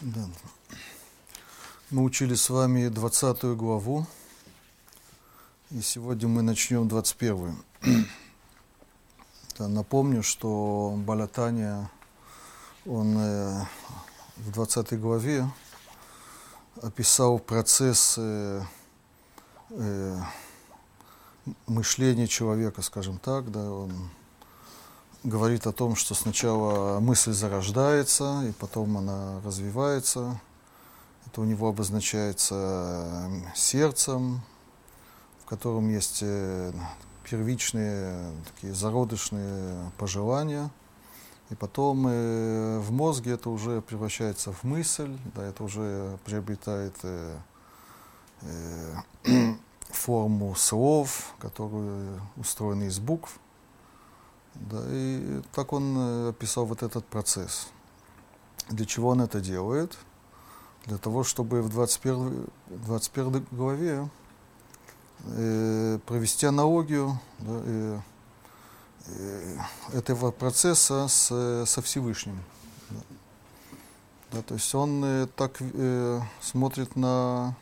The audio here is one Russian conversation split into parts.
Да. Мы учили с вами 20 главу, и сегодня мы начнем 21. Да, напомню, что Балатания, он э, в 20 главе описал процесс э, э, мышления человека, скажем так, да, он говорит о том, что сначала мысль зарождается, и потом она развивается. Это у него обозначается сердцем, в котором есть э, первичные такие зародышные пожелания. И потом э, в мозге это уже превращается в мысль, да, это уже приобретает э, э, форму слов, которые устроены из букв. Да, и так он э, описал вот этот процесс. Для чего он это делает? Для того, чтобы в 21, 21 главе э, провести аналогию да, э, э, этого процесса с, со Всевышним. Да. Да, то есть он э, так э, смотрит на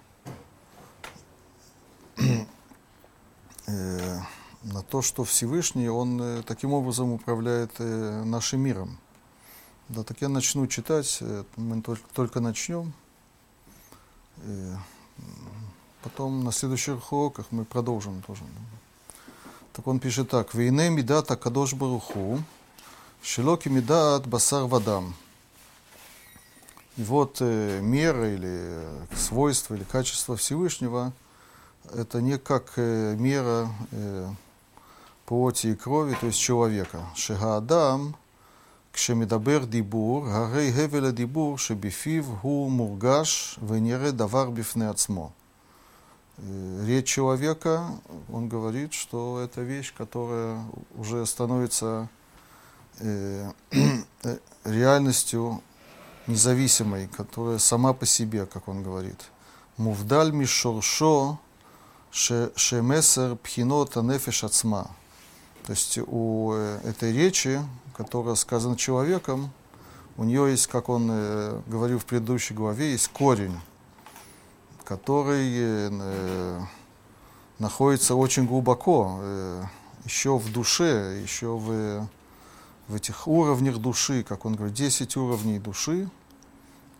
э, на то, что Всевышний, Он э, таким образом управляет э, нашим миром. Да, так я начну читать, э, мы только, только начнем. И потом на следующих уроках мы продолжим тоже. Так он пишет так. «Вейне мидат акадош баруху, шелоки мидат басар вадам». И вот э, мера или свойство или качество Всевышнего – это не как э, мера э, плоти и крови, то есть человека. Шегаадам, кшемидабер дибур, гарей гевеля дибур, шебифив гу мургаш, венере давар бифне ацмо. Речь человека, он говорит, что это вещь, которая уже становится э, э, реальностью независимой, которая сама по себе, как он говорит. Мувдаль мишоршо шемесер пхинота нефеш ацма. То есть у э, этой речи, которая сказана человеком, у нее есть, как он э, говорил в предыдущей главе, есть корень, который э, находится очень глубоко, еще в душе, еще в, в этих уровнях души, как он говорит, 10 уровней души,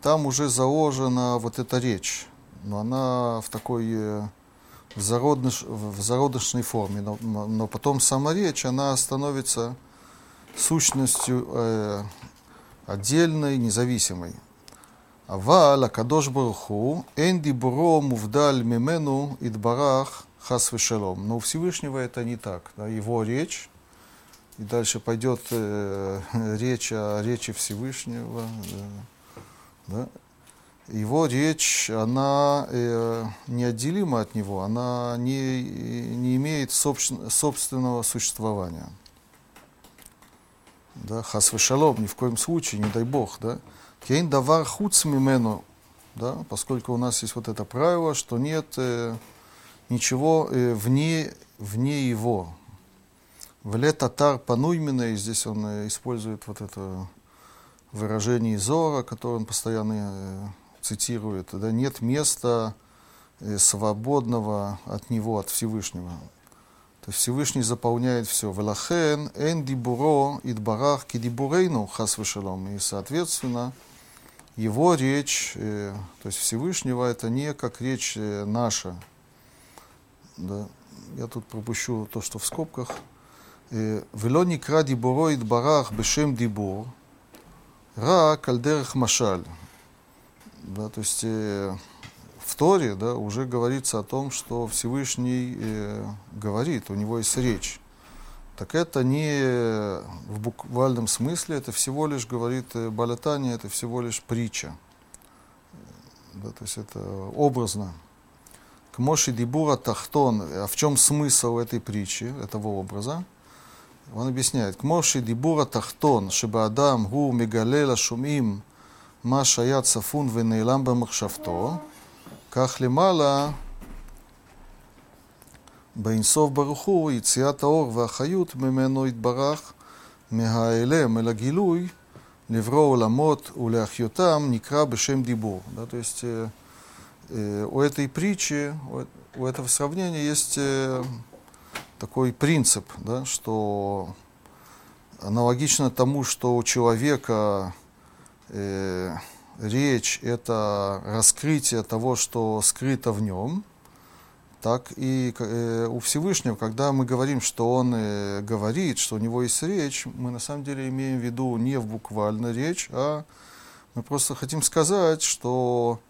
там уже заложена вот эта речь, но она в такой в, зародыш, в зародышной форме, но, но потом сама речь, она становится сущностью э, отдельной, независимой. Авал, кадош Баруху, Энди Буро, Мувдаль, Мимену, Идбарах, Хас Вишелом. Но у Всевышнего это не так. Да? Его речь, и дальше пойдет э, речь о речи Всевышнего, э, да? Его речь, она э, неотделима от него, она не, не имеет собственного существования. Да, хас шалом, ни в коем случае, не дай бог, да. Кейн давар хуц мимену, да, поскольку у нас есть вот это правило, что нет э, ничего э, вне, вне его. В летатар пануймина, и здесь он э, использует вот это выражение Зора, которое он постоянно э, цитирует, да, нет места э, свободного от него, от Всевышнего. То есть Всевышний заполняет все. Велахен, эн дибуро, идбарах, кидибурейну, хас вышелом. И, соответственно, его речь, э, то есть Всевышнего, это не как речь э, наша. Да. Я тут пропущу то, что в скобках. Вело никра дибуро, идбарах, бешем дибур, ра, кальдерах машаль. Да, то есть э, в Торе да, уже говорится о том, что Всевышний э, говорит, у него есть речь. Так это не в буквальном смысле, это всего лишь, говорит э, Балатания, это всего лишь притча. Да, то есть это образно. К Моши Дибура Тахтон, а в чем смысл этой притчи, этого образа? Он объясняет. К Моши Дибура Тахтон, чтобы Адам гу мегалела шумим מה שהיה צפון ונעלם במחשבתו, כך למעלה, באינסוף ברוך הוא, יציאת האור והחיות ממנו יתברך מהאלם אל הגילוי, левро ламот уляхьютам никра бешем дибур. Да, то есть э, э, у этой притчи, у, у этого сравнения есть э, такой принцип, да, что аналогично тому, что у человека э, речь это раскрытие того, что скрыто в нем, так и э, у Всевышнего, когда мы говорим, что Он э, говорит, что у Него есть речь, мы на самом деле имеем в виду не в буквально речь, а мы просто хотим сказать, что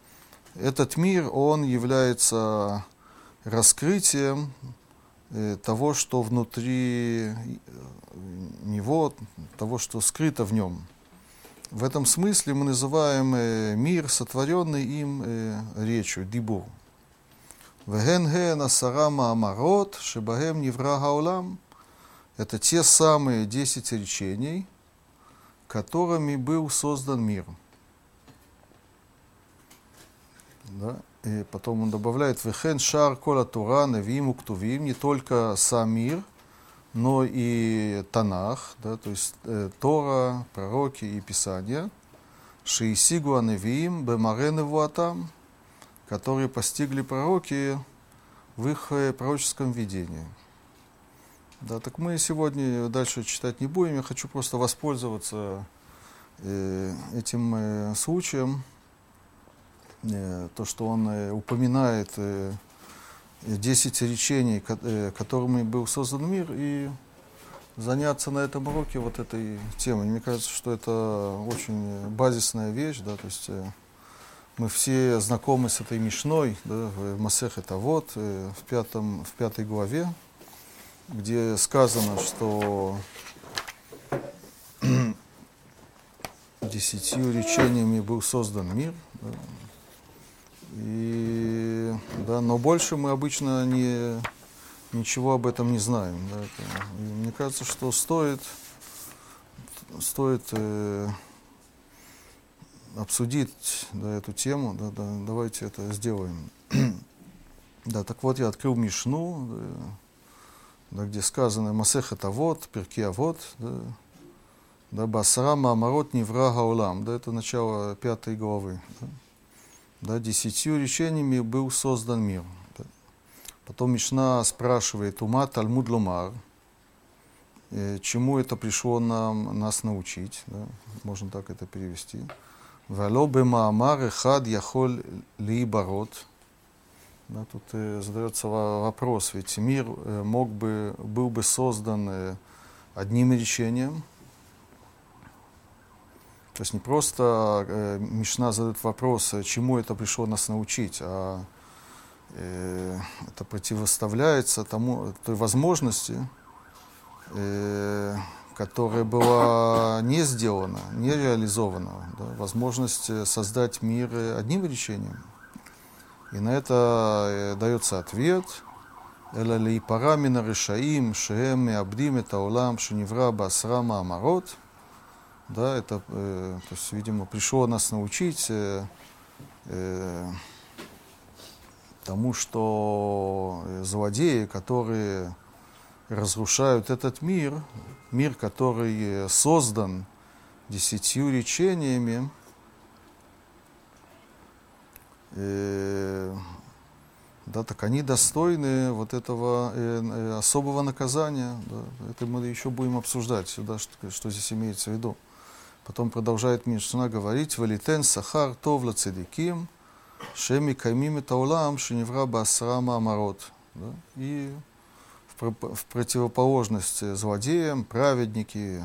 этот мир, он является раскрытием э, того, что внутри него, того, что скрыто в нем. В этом смысле мы называем мир, сотворенный им речью, дибур. Веген ген асара маамарот, шибагем невра гаулам. Это те самые десять речений, которыми был создан мир. Да? И потом он добавляет, вехен шар кола тура навим уктувим, не только сам мир, но и Танах, да, то есть э, Тора, пророки и Писания, Шиисигу аневиим бемарены вуатам, которые постигли пророки в их э, пророческом видении. Да, так мы сегодня дальше читать не будем, я хочу просто воспользоваться э, этим э, случаем, э, то, что он э, упоминает э, 10 речений, э, которыми был создан мир, и заняться на этом уроке вот этой темой. Мне кажется, что это очень базисная вещь, да, то есть э, мы все знакомы с этой Мишной, да, в Масех это вот, э, в, пятом, в пятой главе, где сказано, что десятью речениями был создан мир. Да, и, да, но больше мы обычно не, ничего об этом не знаем. Да, мне кажется, что стоит, стоит э, обсудить да, эту тему, да, да, давайте это сделаем. да, так вот я открыл Мишну, да, да, где сказано Масех это вот, Перки вот, да, да, Басара Маамарот Невра Гаулам, да, это начало пятой главы. Да, да, десятью речениями был создан мир. Потом Мишна спрашивает ума Тальмуд Лумар, э, чему это пришло нам, нас научить, да? можно так это перевести. Вало бы маамар хад яхоль ли барот. Да, тут э, задается вопрос, ведь мир э, мог бы, был бы создан одним речением – то есть не просто э, Мишна задает вопрос, э, чему это пришло нас научить, а э, это противоставляется тому, той возможности, э, которая была не сделана, не реализована. Да, возможность э, создать мир э, одним речением. И на это э, дается ответ. Эля лейпарамина решаим, шеем и абдим это улам, шеневра басрама амарот – да, это, э, то есть, видимо, пришло нас научить э, э, тому, что злодеи, которые разрушают этот мир, мир, который создан десятью речениями, э, да, так они достойны вот этого э, э, особого наказания. Да. Это мы еще будем обсуждать сюда, что, что здесь имеется в виду. Потом продолжает Мишна говорить, «Валитен сахар тов лацедиким, шеми каймим это улам, шеневра басра маамарот». Да. И в противоположность злодеям, праведники,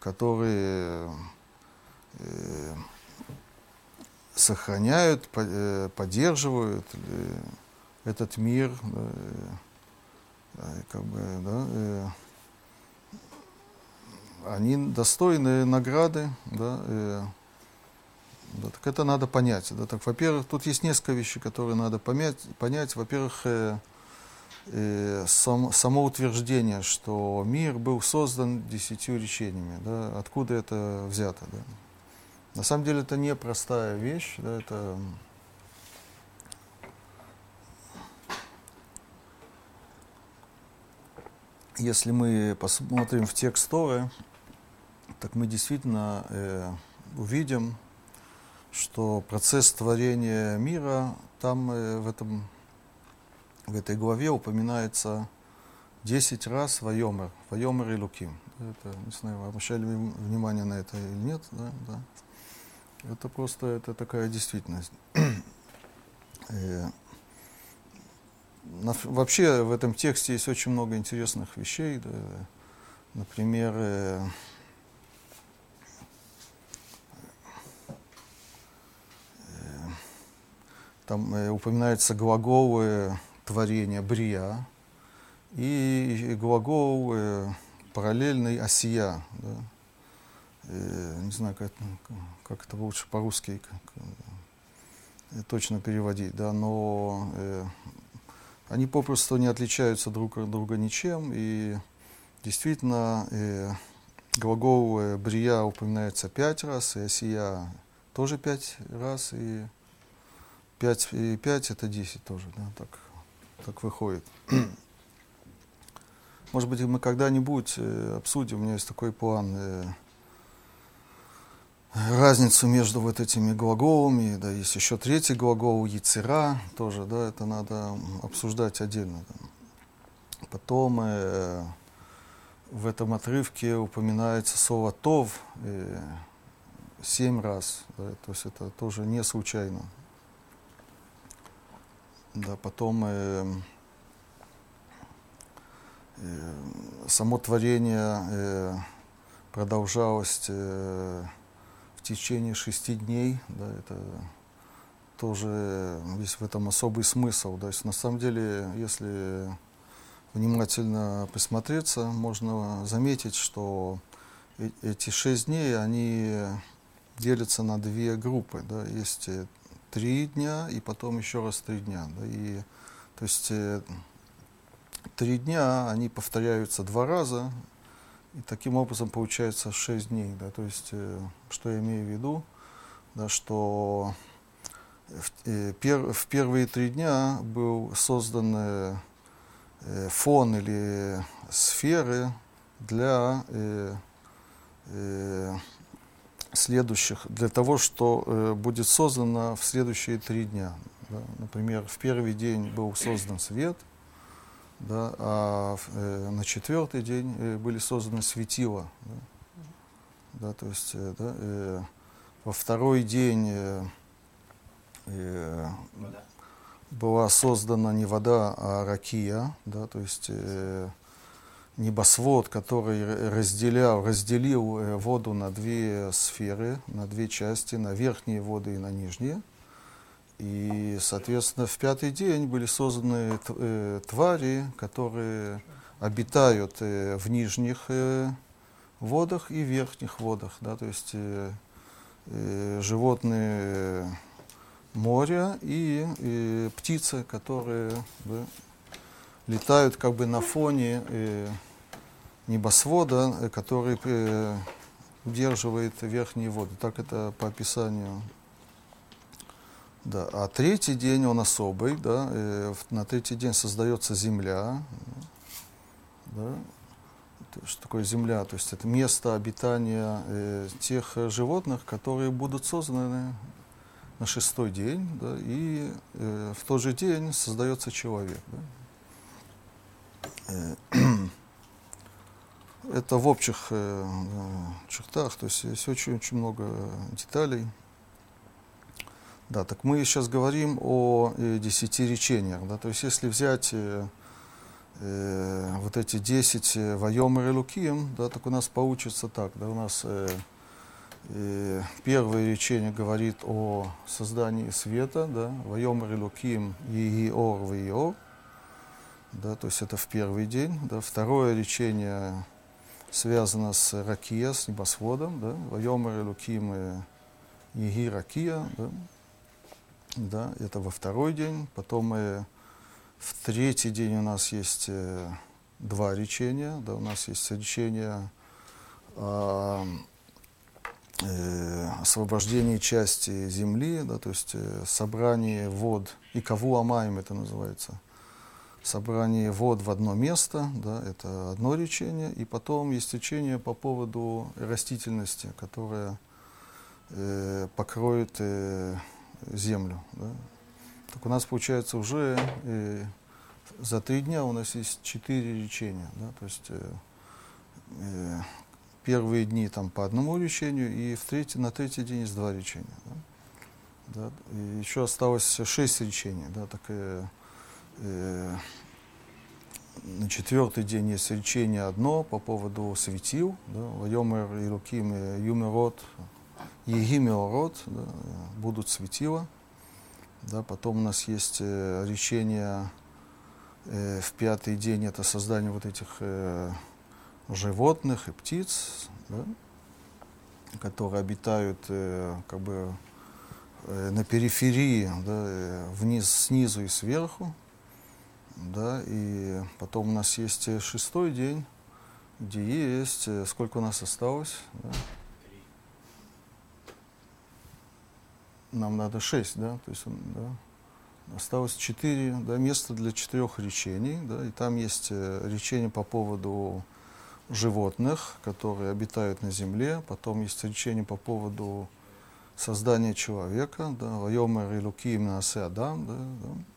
которые э, сохраняют, э, поддерживают э, этот мир, как бы, да, они достойны награды, да, да, так это надо понять. Да, так, во-первых, тут есть несколько вещей, которые надо понять. понять. Во-первых, э, сам, само утверждение, что мир был создан десятью речениями, да, откуда это взято. Да. На самом деле это не простая вещь, да, это если мы посмотрим в текст Торы, так мы действительно э, увидим, что процесс творения мира там э, в, этом, в этой главе упоминается 10 раз Вайомер, Вайомер и Луким. Это, не знаю, обращали внимание на это или нет, да, да. Это просто это такая действительность. Э, вообще в этом тексте есть очень много интересных вещей. Например, э, э, там упоминаются глаголы творения брия и глагол параллельный осия. Да э, не знаю, как, как это лучше по-русски э, точно переводить, да, но э, они попросту не отличаются друг от друга ничем, и действительно э, глагол э, брия упоминается пять раз, и осия тоже пять раз, и пять, и пять это десять тоже, да, так, так выходит. Может быть, мы когда-нибудь э, обсудим, у меня есть такой план, э, разницу между вот этими глаголами, да, есть еще третий глагол яцера, тоже, да, это надо обсуждать отдельно. Да. Потом э, в этом отрывке упоминается слово «тов» э, семь раз, да, то есть это тоже не случайно. Да, потом э, э, само творение э, продолжалось э, течение шести дней, да, это тоже есть в этом особый смысл. То есть на самом деле, если внимательно присмотреться, можно заметить, что э эти шесть дней, они делятся на две группы. Да. Есть э, три дня и потом еще раз три дня. Да. И, то есть э, три дня, они повторяются два раза, и таким образом получается 6 дней. Да, то есть, э, что я имею в виду, да, что в, э, пер, в первые три дня был создан э, э, фон или сферы для э, э, следующих, для того, что э, будет создано в следующие три дня. Да. Например, в первый день был создан свет – да, а э, на четвертый день э, были созданы светила. Да, да, то есть э, да, э, во второй день э, э, была создана не вода, а ракия, да, то есть э, небосвод, который разделял, разделил э, воду на две сферы, на две части, на верхние воды и на нижние. И, соответственно, в пятый день были созданы э, твари, которые обитают э, в нижних водах и верхних водах. Да, то есть животные моря и, и птицы, которые да, летают как бы на фоне э, небосвода, э, который э, удерживает верхние воды. Так это по описанию да. А третий день он особый, да, на третий день создается земля. Да. Что такое земля? То есть это место обитания тех животных, которые будут созданы на шестой день, да, и э, в тот же день создается человек. Да. Э, это в общих э, чертах, то есть есть очень-очень много деталей. Да, так мы сейчас говорим о э, десяти речениях. Да, то есть если взять э, э, вот эти десять э, и Луким, да, так у нас получится так. Да, у нас э, э, первое речение говорит о создании света, да, Вайомер и Луким, Ииор, Виор. Да, то есть это в первый день. Да. Второе речение связано с Ракия, с небосводом. Да, Вайомер и Луким, Иги Ракия. Да. Да, это во второй день. Потом мы в третий день у нас есть э, два речения. Да, у нас есть речение о э, освобождении части земли, да, то есть э, собрание вод, и каву амаем это называется. Собрание вод в одно место, да, это одно речение, и потом есть речение по поводу растительности, которая э, покроет э, землю. Да. Так у нас получается уже э, за три дня у нас есть четыре речения, да, то есть э, э, первые дни там по одному речению, и в третий, на третий день есть два речения. Да. Да, еще осталось шесть речений, да, так э, э, на четвертый день есть речение одно по поводу светил, да, Вайомер и Луким и Юмерот, Егимеорот, будут светила. Да, потом у нас есть э, речение э, в пятый день, это создание вот этих э, животных и птиц, да, которые обитают э, как бы э, на периферии, да, э, вниз, снизу и сверху. Да, и потом у нас есть э, шестой день, где есть, э, сколько у нас осталось? Да? Нам надо шесть, да, то есть, да, осталось четыре, да, места для четырех речений, да, и там есть э, речение по поводу животных, которые обитают на земле, потом есть речение по поводу создания человека, да, «Вайомер и Луким Насе Адам», да, да.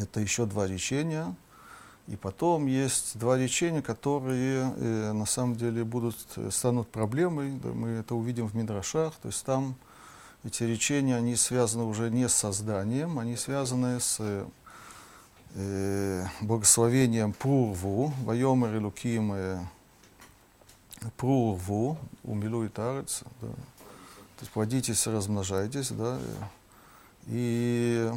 Это еще два речения, и потом есть два речения, которые э, на самом деле будут, станут проблемой, да, мы это увидим в Мидрашах, то есть там эти речения, они связаны уже не с созданием, они связаны с э, благословением Пурву, Вайомер и Луким э, Пурву, умилует арец, да. То есть плодитесь, размножайтесь, да. И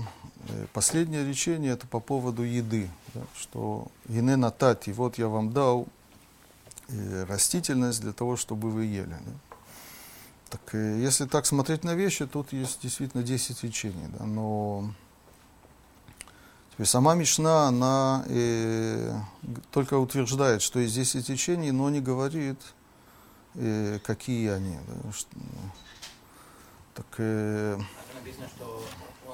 э, последнее речение это по поводу еды, да, что ены натати, вот я вам дал э, растительность для того, чтобы вы ели. Да. Так э, если так смотреть на вещи, тут есть действительно 10 речений, да, но теперь сама Мишна, она э, только утверждает, что есть 10 речений, но не говорит, э, какие они. Да, что, так, э, написано, что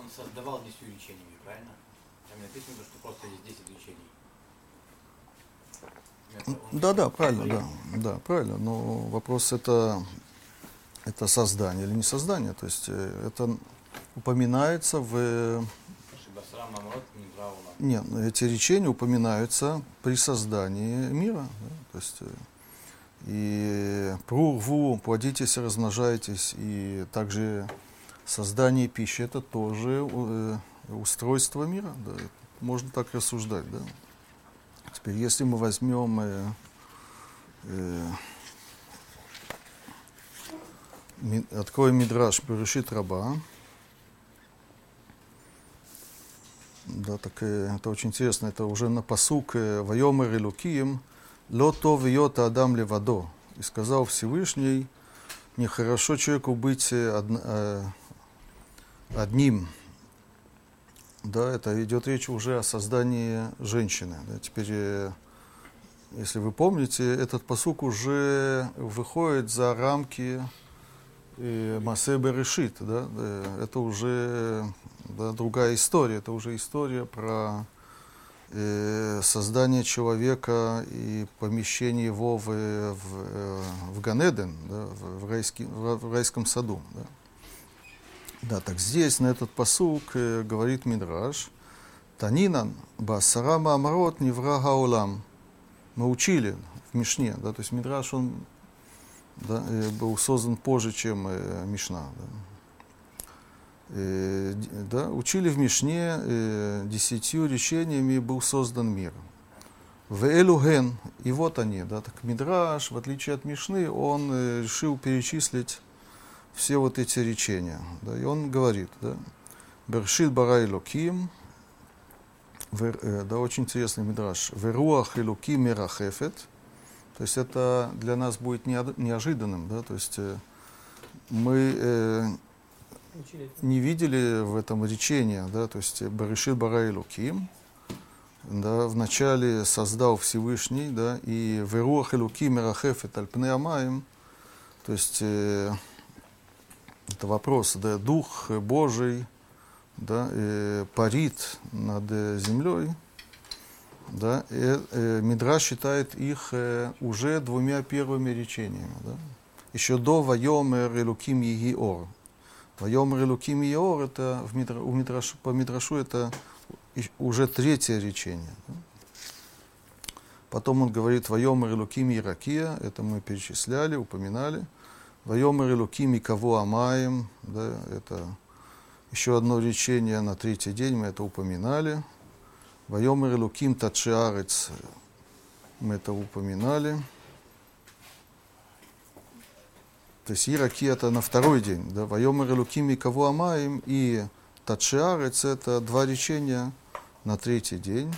он создавал десятью речениями, правильно? Там написано, что просто есть 10 речений. Да, да, правильно, да, да, правильно. Но вопрос это, это создание или не создание. То есть э, это упоминается в... Нивраула. Нет, эти речения упоминаются при создании мира. да, То есть э, и прурву, плодитесь, размножайтесь, и также создание пищи это тоже э, устройство мира. Да, можно так рассуждать, да. Теперь, если мы возьмем э, э, откроем Мидраш Берешит Раба, да, так э, это очень интересно, это уже на посук э, Вайомер и Лукием, Лото вьет Адам левадо. И сказал Всевышний, нехорошо человеку быть э, одн- э, одним. Да, это идет речь уже о создании женщины. Да. Теперь, э, если вы помните, этот посук уже выходит за рамки э, Масе Берешит. Да. Э, Это уже да, другая история. Это уже история про э, создание человека и помещение его в, в, в Ганеден, да, в, в, райский- в- в райском саду. Да. Да, так здесь, на этот посук, э, говорит Мидраш, Танинан Басара Маамрот Невра Гаулам. Мы учили в Мишне, да, то есть Мидраш, он да, э, был создан позже, чем э, Мишна. Да. Э, да, учили в Мишне э, десятью речениями был создан мир. В Элуген, и вот они, да, так Мидраш, в отличие от Мишны, он э, решил перечислить все вот эти речения. Да, и он говорит, да, Бершит бара Элоким, э, да, очень интересный мидраш. Веруах Элуким Мерахефет. То есть это для нас будет неожиданным, да, то есть э, мы э, не видели в этом речения, да, то есть Баришит Бара Элуким, да, вначале создал Всевышний, да, и Веруах Элуким Мерахефет Альпне Амаем, то есть э, это вопрос, да, Дух Божий, да, э, парит над э, землей, да, э, э, Мидра считает их э, уже двумя первыми речениями. Да? Еще до Вайомер Элуким Егиор. Вайомер Элуким Егиор, это в Мидра, у Мидраш, по Мидрашу это уже третье речение. Да? Потом он говорит Вайомер Элуким Иракия, это мы перечисляли, упоминали. Вайомер Элуким Кого Амаем, да, это еще одно речение на третий день, мы это упоминали. Вайомер Элуким Тачиарец, мы это упоминали. То есть Ираки это на второй день. Да? Вайомер и Кого Амаем и Тачиарец это два речения на третий день.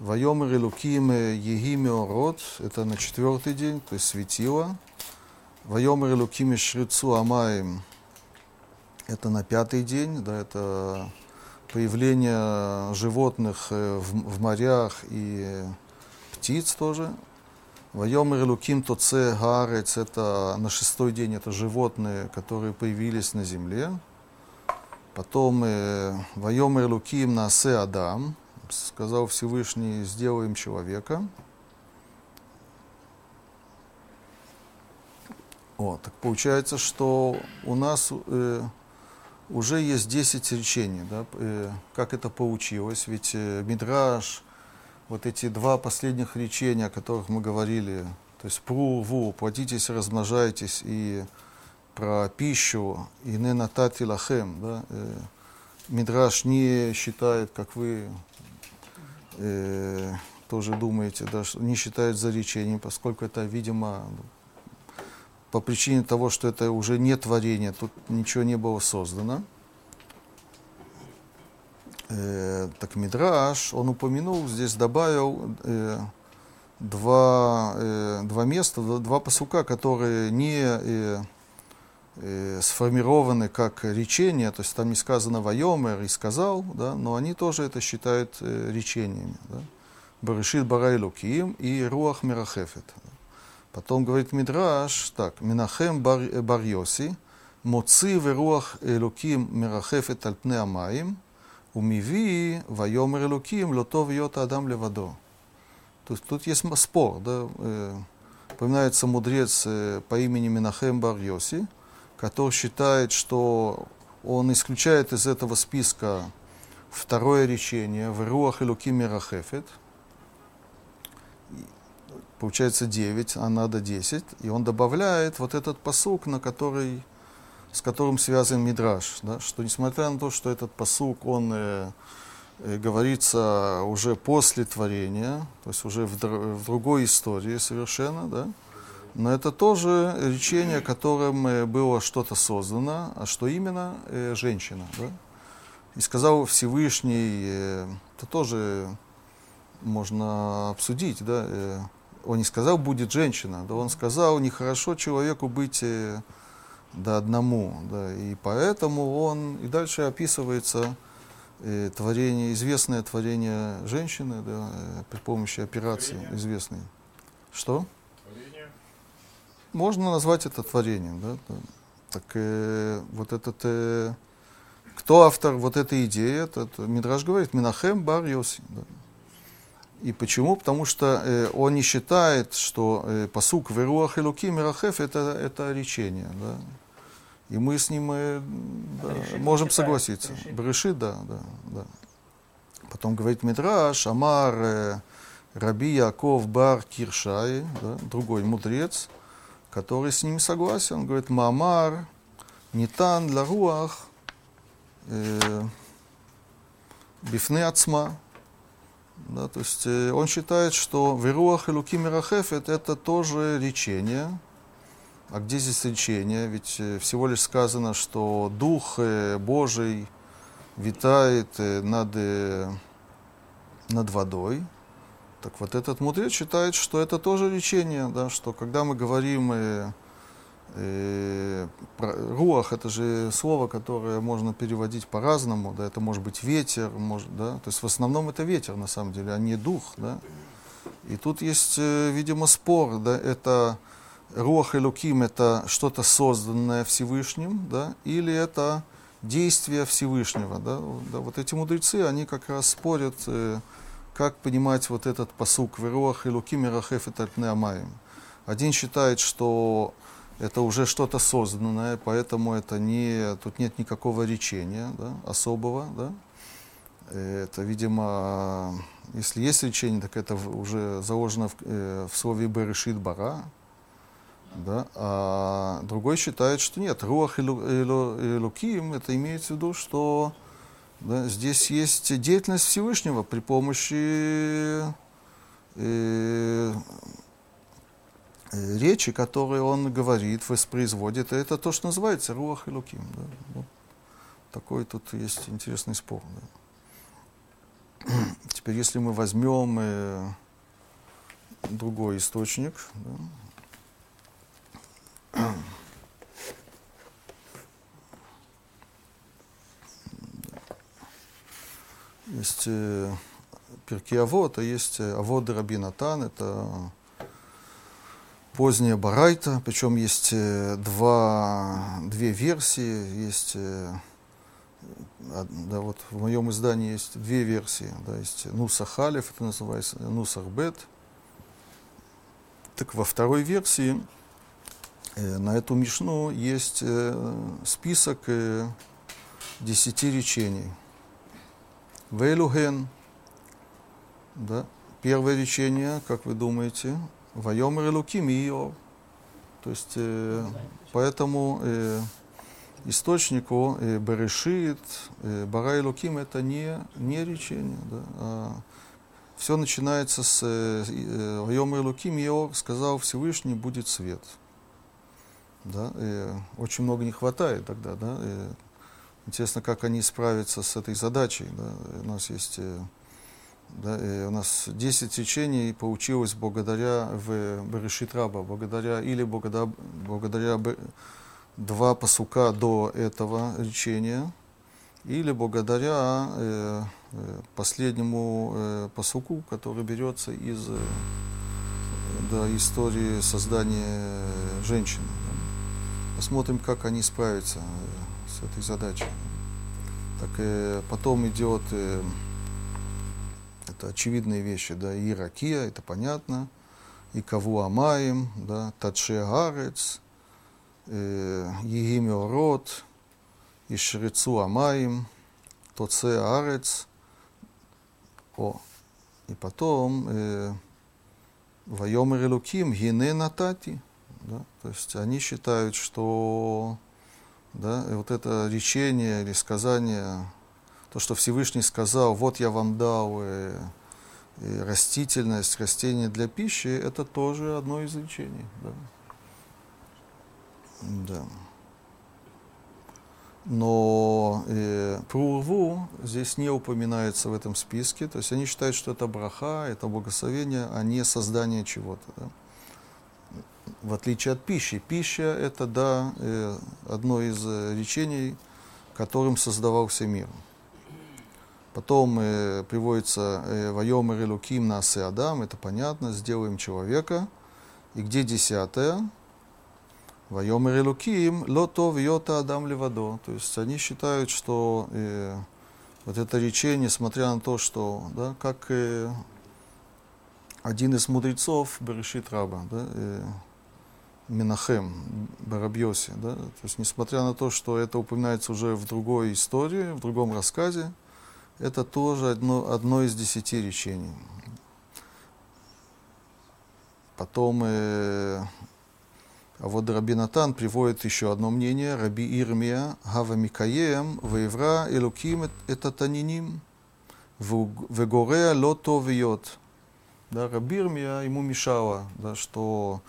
Вайомер Элуким Егимео Род, это на четвертый день, то есть светило. Вайомер Элуким Шрицу Амаем, это на пятый день, да, это появление животных э, в, в морях и птиц тоже. Вайомер Луким Тоце Гарец, это на шестой день, это животные, которые появились на земле. Потом э, Вайомер Луким Насе Адам, сказал Всевышний, сделаем человека. О, так получается, что у нас э, уже есть 10 речений. Да? Э, как это получилось? Ведь э, Мидраш, вот эти два последних речения, о которых мы говорили, то есть пру, ву, плодитесь, размножайтесь, и про пищу, и не натати лахем, да? Э, Мидраш не считает, как вы э, тоже думаете, да, не считает за речением, поскольку это, видимо, по причине того, что это уже не творение, тут ничего не было создано. Э, так Мидраш, он упомянул, здесь добавил э, два, э, два места, два посука, которые не э, э, сформированы как речение, то есть там не сказано «вайомер» и «сказал», да, но они тоже это считают э, речениями. Да. Барышит Барай Луким и Руах Мирахефет. Потом говорит Мидраш, так, Минахем бар, бар Йоси, Моци веруах Элуким Мирахефет Альпне Амаим, Умиви Вайомер Элуким Лотов Йота Адам Левадо. То есть тут есть спор, да, э, упоминается мудрец э, по имени Минахем бар Йоси, который считает, что он исключает из этого списка второе речение в Руах Элуким Мирахефет – получается 9, а надо 10. И он добавляет вот этот посук, на который, с которым связан Мидраш. Да, что несмотря на то, что этот посук, он э, э, говорится уже после творения, то есть уже в, в другой истории совершенно, да, но это тоже речение, которым э, было что-то создано, а что именно э, женщина. Да? И сказал Всевышний, э, это тоже можно обсудить, да, э, он не сказал, будет женщина, да он сказал, нехорошо человеку быть э, да, одному, да, и поэтому он, и дальше описывается э, творение, известное творение женщины, да, э, при помощи операции творение. известной. Что? Творение. Можно назвать это творением, да, да. Так э, вот этот, э, кто автор вот этой идеи, этот Мидраш говорит, Минахем Бар Йоси, да. И почему? Потому что э, он не считает, что э, посук «Веруах Элуки Мирахеф» это, это речение. Да? И мы с ним э, да, можем согласиться. Брешит, да, да, да. Потом говорит Мидраш, Амар э, Раби Яков Бар Киршай, да, другой мудрец, который с ним согласен. Он говорит, Мамар Нитан для Руах э, Бифны Ацма. Да, то есть э, он считает, что Веруах и Луки Мирахефет это тоже речение. А где здесь речение? Ведь э, всего лишь сказано, что Дух э, Божий витает над, над водой. Так вот этот мудрец считает, что это тоже речение, да, что когда мы говорим руах это же слово, которое можно переводить по-разному, да, это может быть ветер, может, да, то есть в основном это ветер на самом деле, а не дух, да. И тут есть, э, видимо, спор, да, это руах и луким это что-то созданное Всевышним, да, или это действие Всевышнего, да, да. Вот эти мудрецы, они как раз спорят, э, как понимать вот этот посук «Веруах и луки мирахеф и амаем». Один считает, что это уже что-то созданное, поэтому это не, тут нет никакого речения да, особого. Да. Это, видимо, если есть речение, так это уже заложено в, э, в слове «берешит бара». Да? А другой считает, что нет, руах и луким, это имеется в виду, что да, здесь есть деятельность Всевышнего при помощи э, речи, которые он говорит, воспроизводит. Это то, что называется руах и луким. Да? Вот такой тут есть интересный спор. Да? Теперь, если мы возьмем э, другой источник, да, Есть э, Перки Авод, а есть э, Авод Рабинатан, это поздняя Барайта, причем есть э, два, две версии, есть, э, да, вот в моем издании есть две версии, да, есть Нусах Алиф, это называется Нусах Бет. Так во второй версии э, на эту Мишну есть э, список э, десяти речений – Вейлуген. Да. Первое речение, как вы думаете, Вайомер Луким и Иов. То есть, э, поэтому э, источнику э, Берешит, э, Бара и Луким это не, не речение. Да, а все начинается с э, Вайомер Луким и Иов сказал Всевышний, будет свет. Да, э, очень много не хватает тогда, да, э, Интересно, как они справятся с этой задачей. Да? У нас есть э, да, у нас 10 речений получилось благодаря в Берешит Раба, благодаря, или благодаря, благодаря два посука до этого речения, или благодаря э, э, последнему э, посуку, который берется из э, да, истории создания женщины. Посмотрим, как они справятся с этой задачей. Так э, потом идет, э, это очевидные вещи, да, и ракия, это понятно, и каву амаем, да, тадше гарец, э, егимеорот, и шрецу амаем, тоце арец, о, и потом э, Вайомер Элуким, Гине Натати. Да? То есть они считают, что да, вот это речение или сказание, то, что Всевышний сказал, вот я вам дал э, и растительность, растения для пищи, это тоже одно из речений. Да. да. Но э, про урву здесь не упоминается в этом списке. То есть они считают, что это браха, это благословение, а не создание чего-то. Да в отличие от пищи. Пища – это, да, э, одно из э, речений, которым создавался мир. Потом э, приводится э, «Вайомер нас и Адам», это понятно, «сделаем человека». И где десятое? «Вайомер Элуким лото йота Адам левадо». То есть они считают, что э, вот это речение, несмотря на то, что, да, как э, один из мудрецов Берешит Раба, да, э, Минахем Барабьоси. Да? То есть, несмотря на то, что это упоминается уже в другой истории, в другом рассказе, это тоже одно, одно из десяти речений. Потом э, а вот Раби Натан приводит еще одно мнение. Раби Ирмия, Гава Микаем, Ваевра, Элуким, это Таниним, Вегорея, Лото, Виот. Да, Раби Ирмия ему мешало, да, что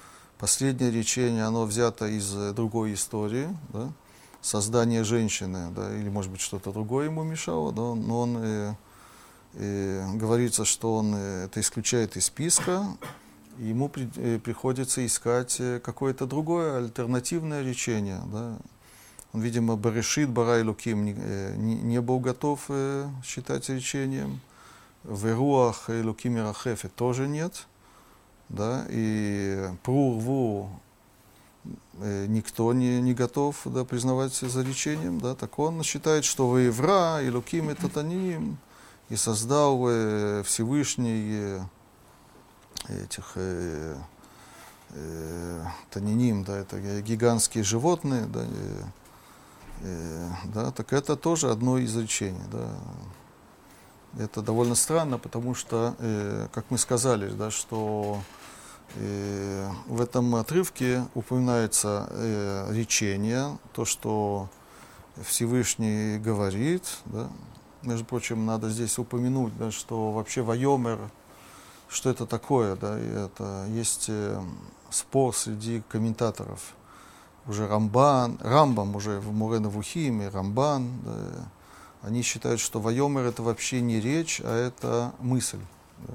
Последнее речение, оно взято из э, другой истории, да? Создание женщины, да? или, может быть, что-то другое ему мешало, да? но он э, э, говорится, что он э, это исключает из списка, и ему при, э, приходится искать э, какое-то другое альтернативное речение. Да? Он, видимо, Барешит, Барай Луким не, э, не, был готов э, считать речением. В Ируах и Луким Ирахефе тоже нет да, и прурву никто не, не готов да, признавать за лечением, да, так он считает, что вы евра, и луким это таним, и создал э, Всевышний э, этих э, э, таниним, да, это гигантские животные, да, э, э, да, так это тоже одно из речений, да. Это довольно странно, потому что, э, как мы сказали, да, что э, в этом отрывке упоминается э, речение, то, что Всевышний говорит. Да. Между прочим, надо здесь упомянуть, да, что вообще Вайомер, что это такое. Да, и это есть э, спор среди комментаторов. Уже Рамбан, Рамбам уже в Мурена Вухиме, Рамбан, да, они считают, что Вайомер это вообще не речь, а это мысль. Да.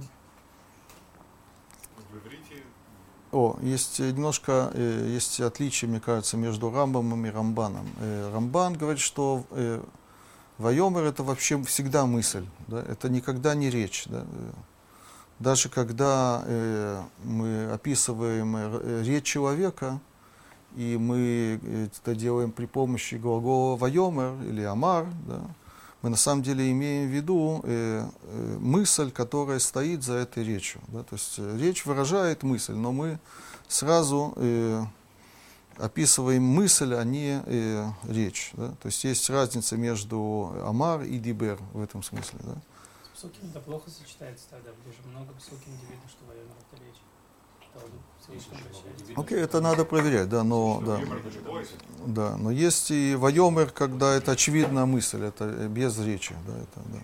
О, есть немножко э, есть отличие, мне кажется, между Рамбамом и Рамбаном. Э, Рамбан говорит, что э, Вайомер это вообще всегда мысль, да? это никогда не речь. Да? Даже когда э, мы описываем э, речь человека, и мы это делаем при помощи глагола «вайомер» или «амар», да, мы на самом деле имеем в виду э, э, мысль, которая стоит за этой речью. Да? То есть э, речь выражает мысль, но мы сразу э, описываем мысль, а не э, речь. Да? То есть есть разница между Амар и Дибер в этом смысле. Да? Псуким это плохо сочетается тогда, где же много псуким, где видно, что военная речь. Окей, это надо проверять, да, но, да, да, но есть и вайомер, когда это очевидная мысль, это без речи, да, это, да.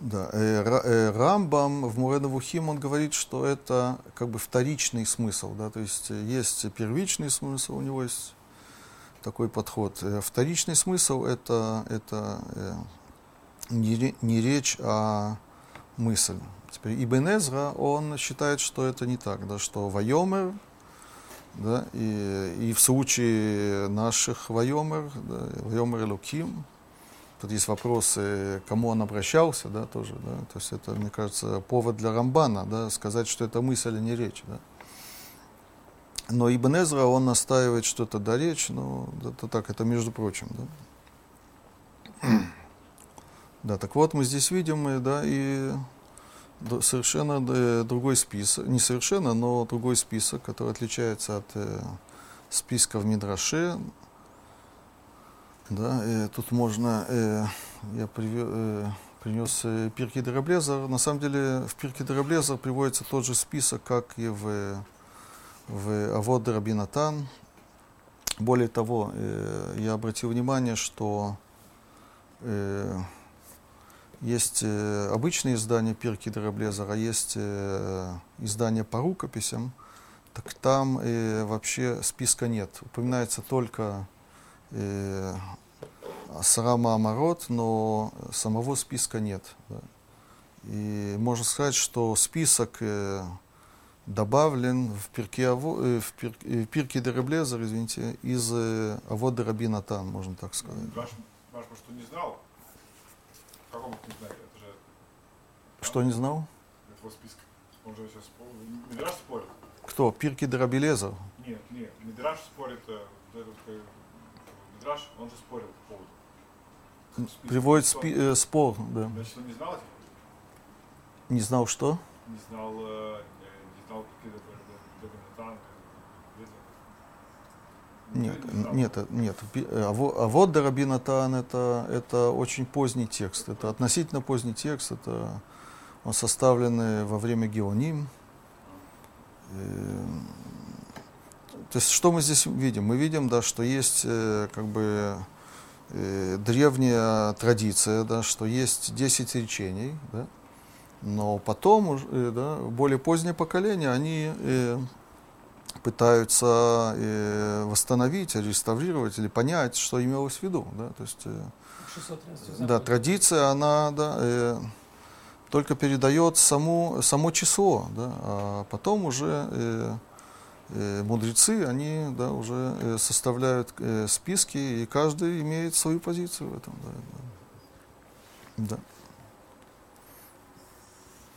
Да, э, э, Рамбам в Муреновухим он говорит, что это как бы вторичный смысл, да, то есть есть первичный смысл, у него есть такой подход. Э, вторичный смысл это, это не, не речь, а мысль. Теперь Ибн он считает, что это не так, да, что Вайомер, да, и, и в случае наших Вайомер, да, Вайомер Луким, тут есть вопросы, кому он обращался, да, тоже, да, то есть это, мне кажется, повод для Рамбана, да, сказать, что это мысль, а не речь, да. Но Ибн Эзра, он настаивает, что это да речь, но это так, это между прочим, да. Да, так вот мы здесь видим, да, и совершенно другой список, не совершенно, но другой список, который отличается от э, списка в Мидраше. Да, э, тут можно, э, я привё, э, принес э, Пирки Драблезер. На самом деле в Пирки Драблезер приводится тот же список, как и в, в Авод Рабинатан. Более того, э, я обратил внимание, что э, есть э, обычные издания Пирки Драблезера, есть э, издания по рукописям. Так там э, вообще списка нет. Упоминается только э, Сарама Амарот, но самого списка нет. Да. И можно сказать, что список э, добавлен в Пирке, Аво, э, в пир, э, Пирке Дереблезер, извините, из э, Авода Рабинатан, можно так сказать. Ваш, ваш, что не знал, каком не знаете? Это же... Что не знал? Этого списка. Он же сейчас. Мидраш спорит. Кто? Пирки Драбелеза? Нет, нет. Мидраш спорит. Э, этот, э, Мидраш, он же спорил по поводу. Приводит спи, э, спор, да. Значит, он не знал этих? Не знал что? Не знал, э, не знал какие-то Нет, нет, нет. А вот Дарабинатан это, это очень поздний текст. Это относительно поздний текст. Это он составлен во время Геоним. То есть что мы здесь видим? Мы видим, да, что есть э, как бы э, древняя традиция, да, что есть 10 речений, да, но потом, э, да, более позднее поколение, они пытаются э, восстановить, реставрировать или понять, что имелось в виду. Да? То есть, э, да, традиция, она да, э, только передает саму, само число, да? а потом уже э, э, мудрецы, они да, уже э, составляют э, списки, и каждый имеет свою позицию в этом. Да. да.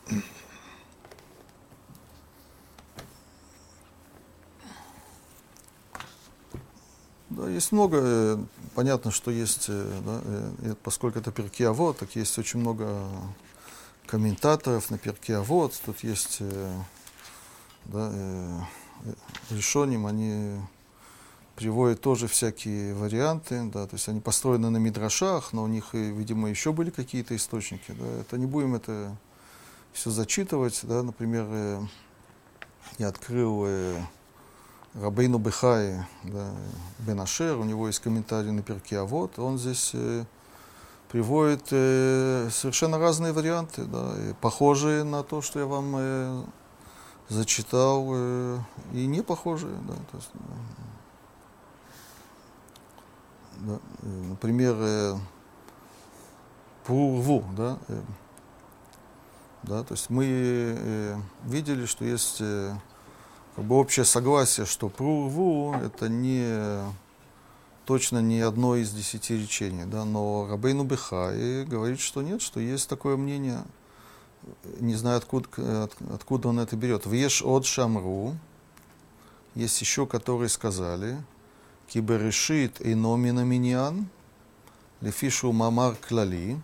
Да, есть много э, понятно, что есть, э, да, э, поскольку это перки Авод, так есть очень много комментаторов на перки Авод. Тут есть да, решением, они приводят тоже всякие варианты, да, то есть они построены на мидрашах, но у них, видимо, еще были какие-то источники. Да, это не будем это все зачитывать, да, например, я открыл Рабейну Бехай, да, Бенашер, у него есть комментарий на перке, а вот он здесь э, приводит э, совершенно разные варианты, да, похожие на то, что я вам э, зачитал, э, и не похожие. Да, то есть, да, э, например, э, Пурву, да, э, да, то есть мы э, видели, что есть э, как бы общее согласие, что Прурву это не точно не одно из десяти речений, да, но Рабейну Бехай говорит, что нет, что есть такое мнение, не знаю, откуда, от, откуда он это берет. Веш от Шамру, есть еще, которые сказали, Киберешит и номина миньян, лефишу мамар клали,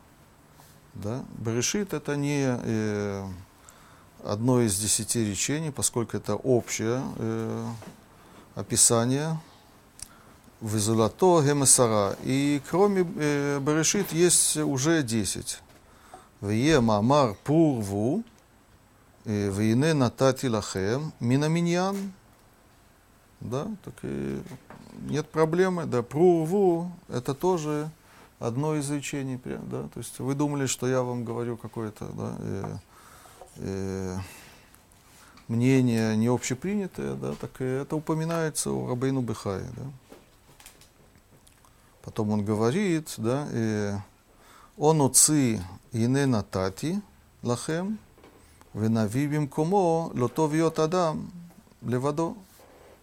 да, Берешит это не э, одно из десяти речений, поскольку это общее э, описание Визулато Гемесара. И кроме э, Берешит есть уже десять. Вие Мамар Пурву, э, Вине Натати Лахем, Минаминьян. Да, так и нет проблемы. Да, Прурву это тоже одно из речений. Да, то есть вы думали, что я вам говорю какое-то да, э, э, мнение не общепринятое, да, так это упоминается у Рабейну Бехая. Да. Потом он говорит, да, э, он уци ине натати лахем, венавибим кумо лотовьет адам левадо.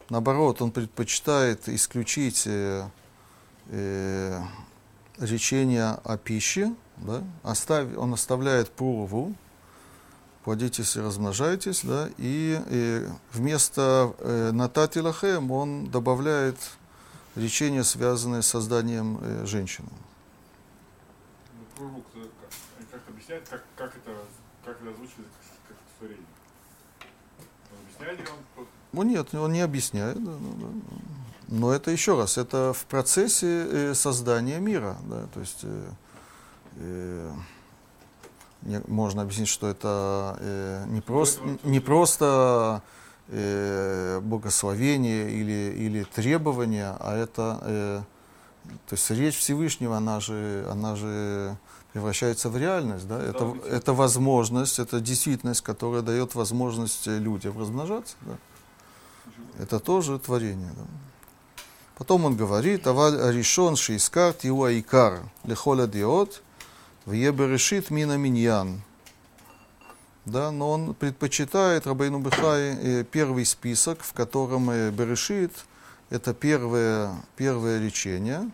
Наоборот, он предпочитает исключить э, э, речение о пище, да, оставь, он оставляет пурву, плодитесь и размножайтесь, да, и, и вместо э, натати лахем он добавляет речения, связанные с созданием э, женщины. Ну, как, как объясняет, как, как, это, как это звучит как творение? Он объясняет или он. Ну нет, он не объясняет. Да, да, да. Но это еще раз, это в процессе э, создания мира. Да, то есть э, э, можно объяснить, что это э, не, просто, не просто э, богословение или, или требование, а это, э, то есть речь Всевышнего, она же, она же превращается в реальность, да? Это, это возможность, это действительность, которая дает возможность людям размножаться, да? Это тоже творение, да? Потом он говорит, аваль решен шейскарт его айкар лехола диот, в Еберешит Мина Миньян. Да, но он предпочитает Рабейну Бехай э, первый список, в котором э, Берешит – это первое, первое речение,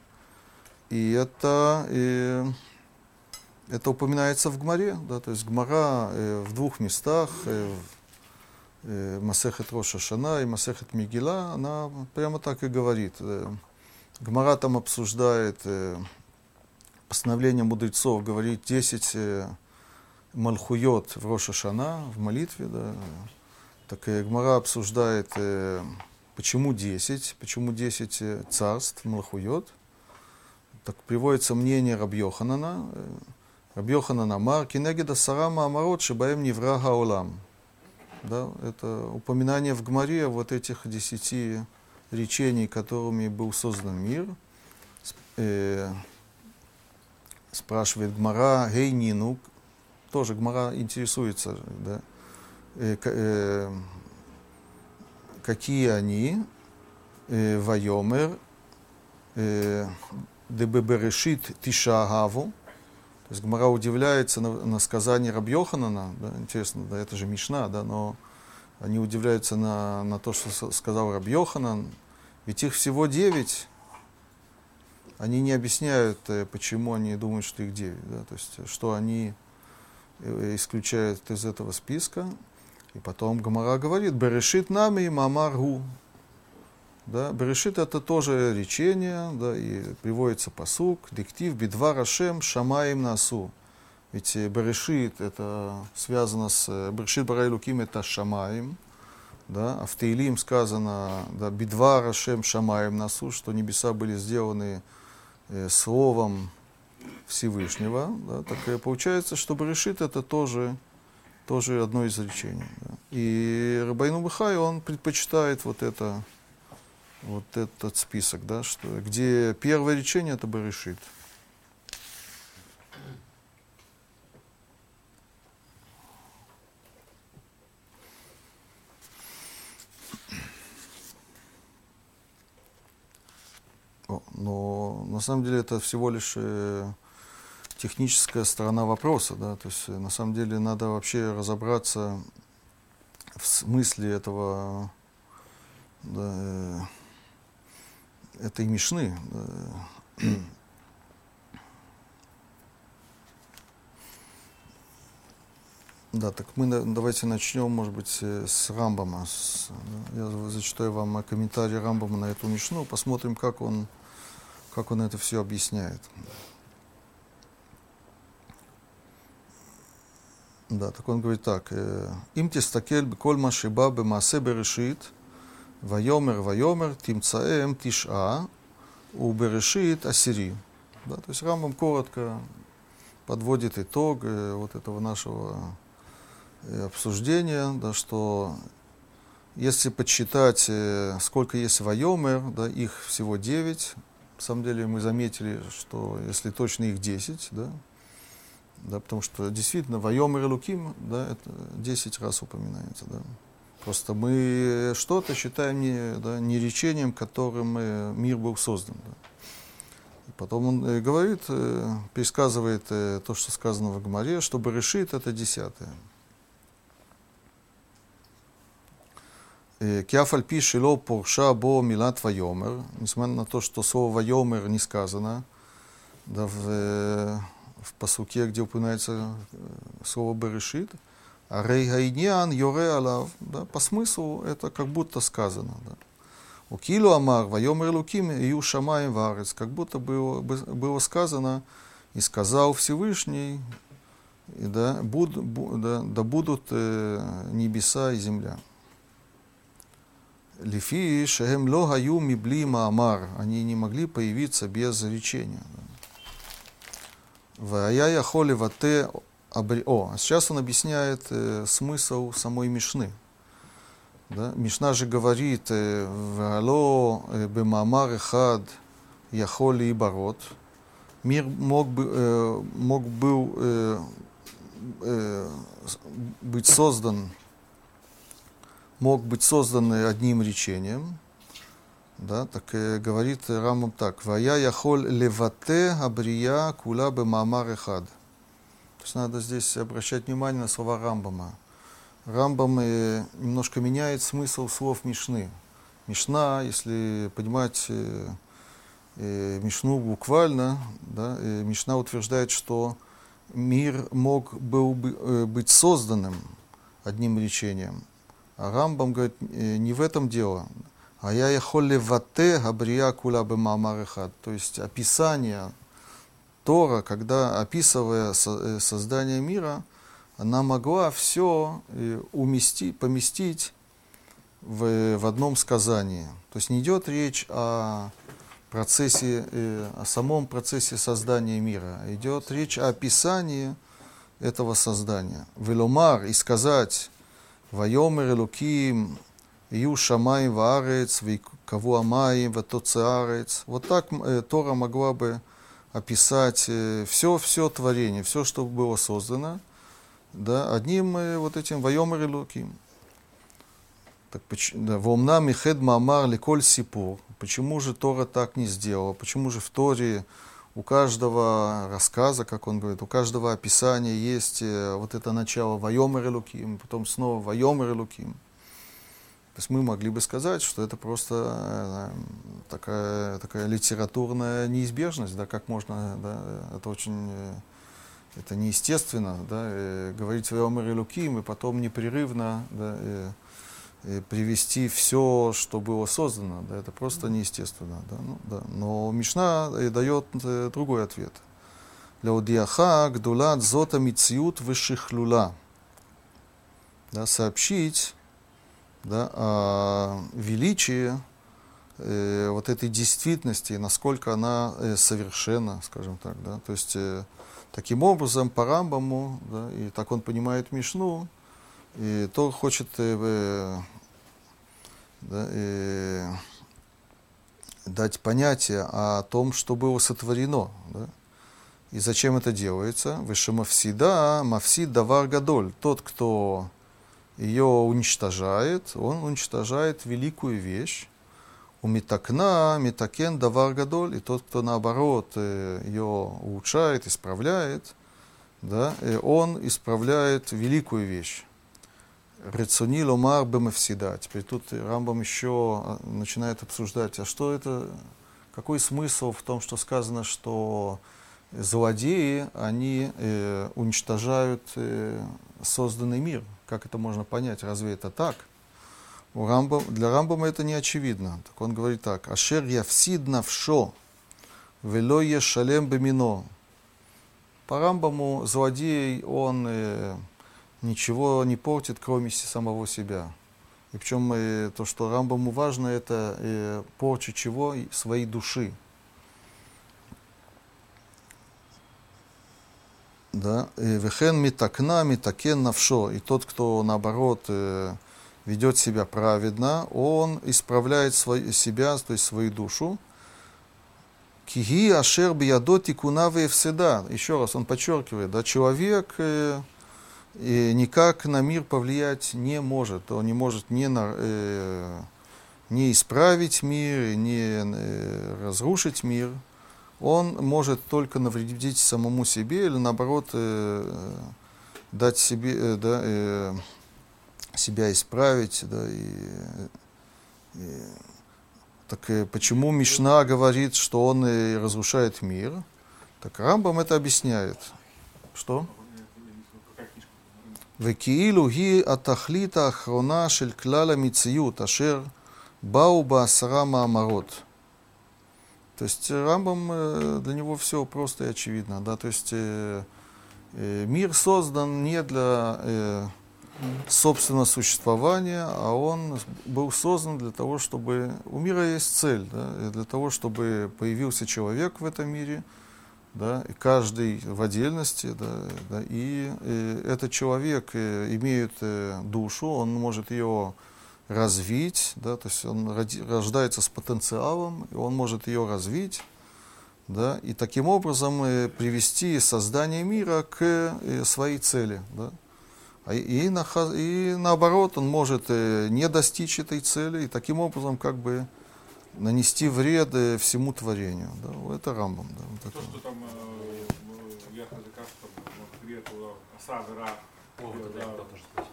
и это, и э, это упоминается в Гмаре, да, то есть Гмара в двух местах, Масехет Роша Шана и Масехет Мигила, она прямо так и говорит. Гмара там обсуждает постановление мудрецов говорит 10 э, мальхуйот в Роша Шана, в молитве, да. Так и Гмара обсуждает, э, почему 10, почему 10 э, царств мальхуйот. Так приводится мнение Рабьоханана. Рабьоханана Мар, Кинегеда Сарама Амарот, Шибаем Неврага Олам. Да, это упоминание в Гмаре вот этих десяти речений, которыми был создан мир спрашивает Гмара, гей Нину, тоже Гмара интересуется, да, э, э, какие они, э, Вайомер, э, Дебеберешит Тишагаву, то есть Гмара удивляется на, на сказание Рабьоханана, да, интересно, да, это же Мишна, да, но они удивляются на, на то, что сказал Рабьоханан, ведь их всего девять, они не объясняют, э, почему они думают, что их 9. Да? То есть, что они э, исключают из этого списка. И потом Гамара говорит, Берешит нами мамаргу. Да, Берешит это тоже речение, да, и приводится посук, диктив, бедва рашем шамаем насу. Ведь э, Берешит это связано с э, Берешит Барай Луким это шамаем, да, а в Таилим сказано, да, бедва рашем шамаем насу, что небеса были сделаны э, словом Всевышнего, да, так получается, что Берешит это тоже, тоже одно из речений. Да. И Рабайну Бахай, он предпочитает вот это вот этот список, да, что, где первое речение это Берешит. Но на самом деле это всего лишь э, техническая сторона вопроса, да, то есть э, на самом деле надо вообще разобраться в смысле этого да, э, этой Мишны. Да, так мы давайте начнем, может быть, с Рамбама. Да, я зачитаю вам комментарий Рамбама на эту Мишну, посмотрим, как он, как он это все объясняет. Да, так он говорит так. Им тестакель беколь машиба бемаасе берешит, Вайомер, Вайомер, Тимцаэм, Тиша, Уберешит, Асири. Да, то есть Рамбам коротко подводит итог э, вот этого нашего э, обсуждения, да, что если подсчитать, э, сколько есть Вайомер, да, их всего 9. Самом деле мы заметили, что если точно их 10, да, да, потому что действительно Вайомер и Луким, да, это 10 раз упоминается, да. Просто мы что-то считаем не, да, не речением, которым э, мир был создан. Да. Потом он э, говорит, э, пересказывает то, что сказано в Гмаре, чтобы решит это десятое. Киафаль пишет, ло порша бо милат вайомер, несмотря на то, что слово вайомер не сказано, да, в, в посуке, где упоминается слово берешит, Рейгайниан Йоре Алав, да, по смыслу это как будто сказано. Да. У Килу Амар, Вайомер Луким, Ию Шамаем Варец, как будто было, было сказано, и сказал Всевышний, и да, буд, бу, да, да будут э, небеса и земля. Лифи шехем ло хаю мибли маамар, они не могли появиться без речения. Вая яхоли вате. О, а сейчас он объясняет э, смысл самой Мишны. Да? Мишна же говорит, э, «Вало э, бемамар хад яхоли и барот». Мир мог, бы, э, мог был э, э, быть создан, мог быть создан одним речением, да, так э, говорит Рамам так, «Вая яхоль левате абрия кула бемамар хад». То есть надо здесь обращать внимание на слова Рамбама. Рамбам э, немножко меняет смысл слов Мишны. Мишна, если понимать э, э, Мишну буквально, да, э, Мишна утверждает, что мир мог был бы, э, быть созданным одним речением. А Рамбам говорит, э, не в этом дело. А я яхоле вате габрия кула бемамарехат. То есть описание Тора, когда описывая э, создание мира, она могла все э, уместить, поместить в, в одном сказании. То есть не идет речь о процессе, о самом процессе создания мира, идет речь о описании этого создания. Веломар и сказать «Вайомер Элуким, Ю Шамай Ваарец, Каву Амаим, Ватоцеарец». Вот так Тора могла бы описать все, все творение, все, что было создано, да, одним э, вот этим воемер луким. Так, да, Вомна михед мамар леколь сипур. Почему же Тора так не сделала? Почему же в Торе у каждого рассказа, как он говорит, у каждого описания есть э, вот это начало воемер луким, потом снова воемер луким. То есть мы могли бы сказать, что это просто э, такая, такая литературная неизбежность, да, как можно, да, это очень, э, это неестественно, да, э, говорить о Омере Луким и потом непрерывно, да, э, привести все, что было создано. Да, это просто неестественно. Да, ну, да. Но Мишна э, дает э, другой ответ. Леодиаха гдулат зота мициют вышихлюла. Да, сообщить да, о величии э, вот этой действительности, насколько она э, совершенна, скажем так. Да? То есть э, таким образом по Рамбаму, да, и так он понимает Мишну, и то хочет э, да, э, дать понятие о том, что было сотворено. Да? И зачем это делается? Вышемавсида, мавсид давар гадоль. Тот, кто ее уничтожает, он уничтожает великую вещь. У метакна, метакен давар гадоль. И тот, кто наоборот э, ее улучшает, исправляет, да, он исправляет великую вещь. Рецуни ломар бемевсида. Теперь тут Рамбам еще а, начинает обсуждать, а что это, какой смысл в том, что сказано, что злодеи, они э, уничтожают э, созданный мир. Как это можно понять? Разве это так? У Рамбам, для Рамбама это не очевидно. Так он говорит так. Ашер явсид навшо, вело ешалем бемино. По Рамбаму злодей, он э, ничего не портит, кроме самого себя. И причем э, то, что Рамбаму важно, это э, порча чего? Своей души. Да? Вехен митакна, митакен навшо. И тот, кто наоборот э, ведет себя праведно, он исправляет свой, себя, то есть свою душу. Киги ашер биядо тикуна всегда. Еще раз он подчеркивает, да, человек э, и никак на мир повлиять не может. Он не может не, на, э, не исправить мир, не э, разрушить мир он может только навредить самому себе или наоборот э, дать себе, э, да, э, себя исправить. Да, и, и, так э, почему Мишна говорит, что он э, разрушает мир? Так Рамбам это объясняет. Что? וכאילו היא התכלית האחרונה של כלל המציאות אשר באו בעשרה מאמרות. То есть э, Рамбам, э, для него все просто и очевидно. Да? То есть э, мир создан не для собственного существования, а он был создан для того, чтобы... У мира есть цель, да? для того, чтобы появился человек в этом мире, да? и каждый в отдельности, да? Да? и, и этот человек имеет душу, он может ее развить, да, то есть он рождается с потенциалом, и он может ее развить, да, и таким образом э, привести создание мира к э, своей цели. Да. А и, на, и наоборот, он может э, не достичь этой цели, и таким образом как бы нанести вред всему творению. Да. Это Рамбам. Да, вот То, это. что там э, языка, что там, вред, осада, О, вот это я хотел тоже спросить.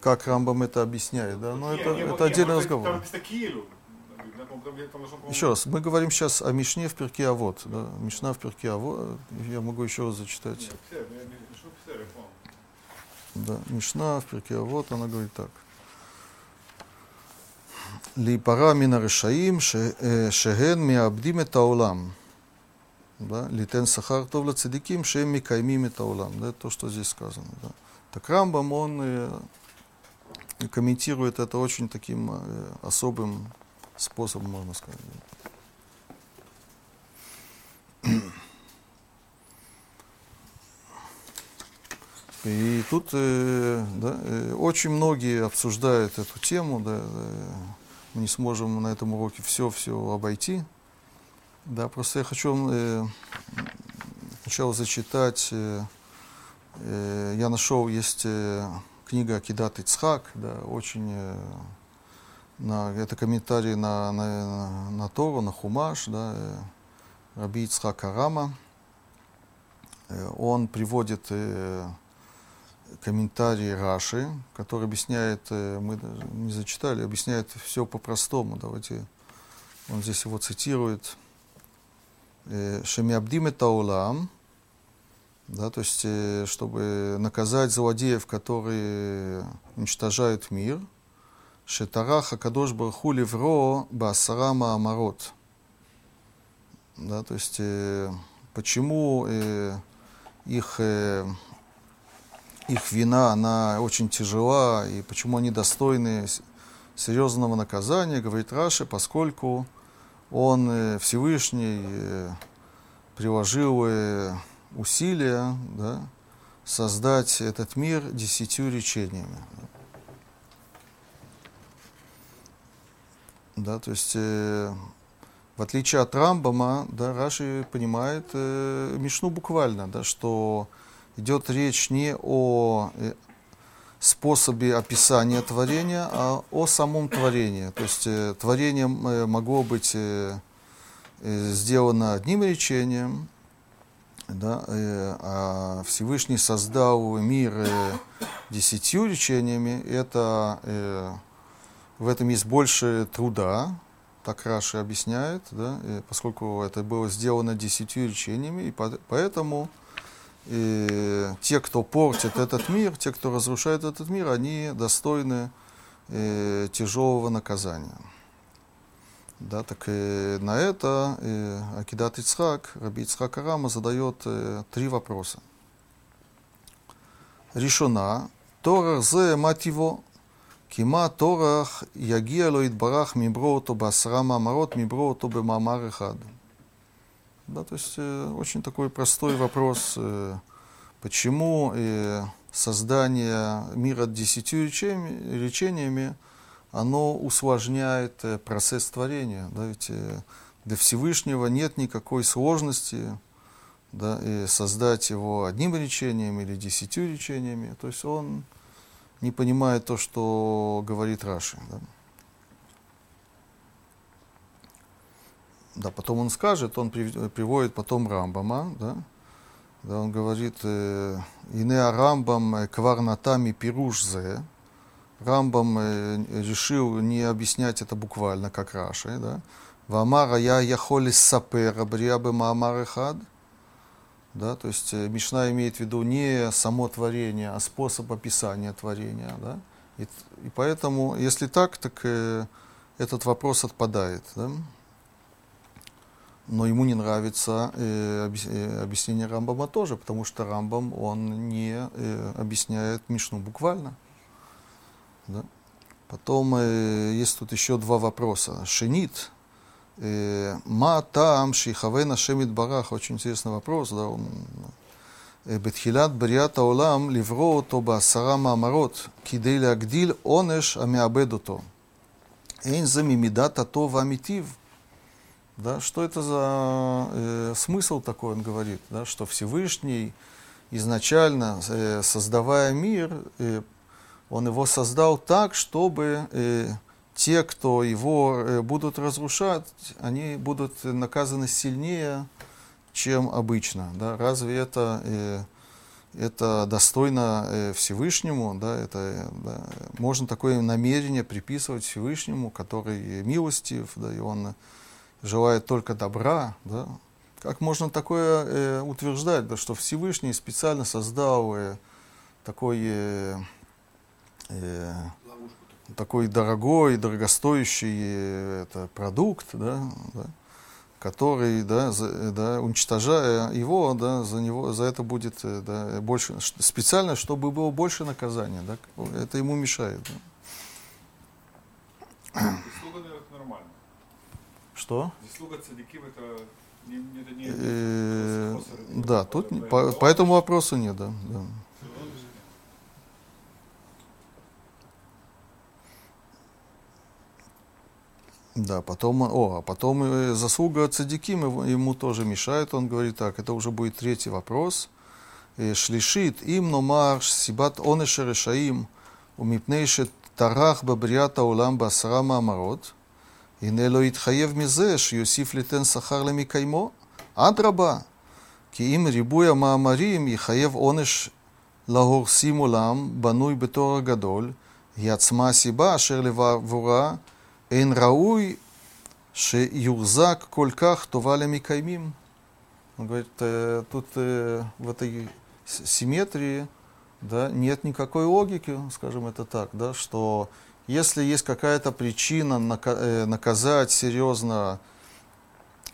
Как Рамбам это объясняет, да? Но Не, это, это вот- отдельный разговор. Там Еще раз, мы говорим сейчас о Мишне в перке Авод. Да? Мишна в перке Авод. Я могу еще раз зачитать. Да, Мишна в перке Авод, она говорит так. להיפרע מן הרשעים ש- אה, שהן מאבדים את העולם. Да? ליתן שכר טוב לצדיקים שהם מקיימים את העולם. Да, это то, что здесь сказано. Да. Так Рамбам, он э, комментирует это очень таким э, особым способом, можно сказать. И тут э, да, э, очень многие обсуждают эту тему, да, э, мы не сможем на этом уроке все-все обойти. Да, просто я хочу э, сначала зачитать, э, э, я нашел, есть э, книга Акидат Ицхак, да, очень, э, на, это комментарий на, на, на Тору, на Хумаш, да, э, Раби Ицхак Арама. Э, он приводит э, комментарий Раши, который объясняет, э, мы не зачитали, объясняет все по-простому. Давайте, он здесь его цитирует. Э, Шемиабдим это улам, да, то есть, э, чтобы наказать злодеев, которые уничтожают мир, Шетарах Акадош Барху Левро Басара Маамарот. Да, то есть, почему их, их вина, она очень тяжела, и почему они достойны серьезного наказания, говорит Раши, поскольку он э, Всевышний э, приложил э, усилия да, создать этот мир десятью речениями. Да, то есть, э, в отличие от Рамбама, да, Раши понимает э, Мишну буквально, да, что идет речь не о э, способе описания творения, а о самом творении. То есть э, творение э, могло быть сделано одним речением, да, а Всевышний создал мир десятью речениями. Это, в этом есть больше труда, так Раши объясняет, да, поскольку это было сделано десятью речениями, и по- поэтому э, те, кто портит этот мир, те, кто разрушает этот мир, они достойны э, тяжелого наказания. Да, так э, на это э, Акидат Ицхак, Раби Ицхак Арама задает э, три вопроса. Решена, Торах зе мативо, кима Торах ягия ло идбарах мибро ото басра мамарот, мибро ото бемамар эхад. Да, то есть э, очень такой простой вопрос, э, почему э, создание мира десятью речениями оно усложняет э, процесс творения. Да, ведь э, для Всевышнего нет никакой сложности да, и создать его одним речением или десятью речениями. То есть он не понимает то, что говорит Раши. Да. Да, потом он скажет, он прив- приводит потом Рамбама, да, да, он говорит, э, «Ине Рамбам э, кварнатами пирушзе». Рамбам э, решил не объяснять это буквально, как Раши, да. «Вамара я яхоли сапера бриабе маамар эхад». Да, то есть Мишна имеет в виду не само творение, а способ описания творения. Да? И, и поэтому, если так, так э, этот вопрос отпадает. Да? Но ему не нравится э, объяс- э, объяснение Рамбама тоже, потому что Рамбам, он не э, объясняет Мишну буквально. Да? Потом э, есть тут еще два вопроса. Шенит, э, Ма таам шихавен Ашем барах. Очень интересный вопрос. Да, он, э, בתחילת בריאת העולם לברוא אותו בעשרה מאמרות כדי להגדיל עונש המאבד אותו. אין זה ממידת הטוב והמיטיב. да, что это за э, смысл такой, он говорит, да, что Всевышний изначально, э, создавая мир, э, он его создал так, чтобы э, те, кто его э, будут разрушать, они будут наказаны сильнее, чем обычно. Да? Разве это, э, это достойно э, Всевышнему? Да? Это, э, да? Можно такое намерение приписывать Всевышнему, который милостив, да? и он желает только добра. Да? Как можно такое э, утверждать, да, что Всевышний специально создал э, такой, э, э, такой дорогой, дорогостоящий э, это, продукт, да, да, который, да, за- да, уничтожая его, да, за него, за это будет э, да, больше, специально, чтобы было больше наказания, да, это ему мешает. да. Заслуга, наверное, это нормально. Что? Заслуга цадиким это не, не, это не Э, способ что? Э, да, тут по, по этому вопросу нет, да. да. Да, потом, о, а потом э, заслуга Цадиким ему тоже мешает, он говорит так, это уже будет третий вопрос. Э, Шлишит им номарш сибат онешерешаим умипнейше тарах бабрията улам басрама амарот – הנה לא יתחייב מזה שיוסיף ליתן שכר למקיימו. אדרבה, כי אם ריבוי המאמרים יחייב עונש להורסים עולם בנוי בתור הגדול, היא עצמה הסיבה אשר לבעבורה אין ראוי שיוחזק כל כך טובה למקיימים. Он говорит, э, тут э, в этой с- симметрии да, нет никакой логики, скажем это так, да, что если есть какая-то причина э, наказать серьезно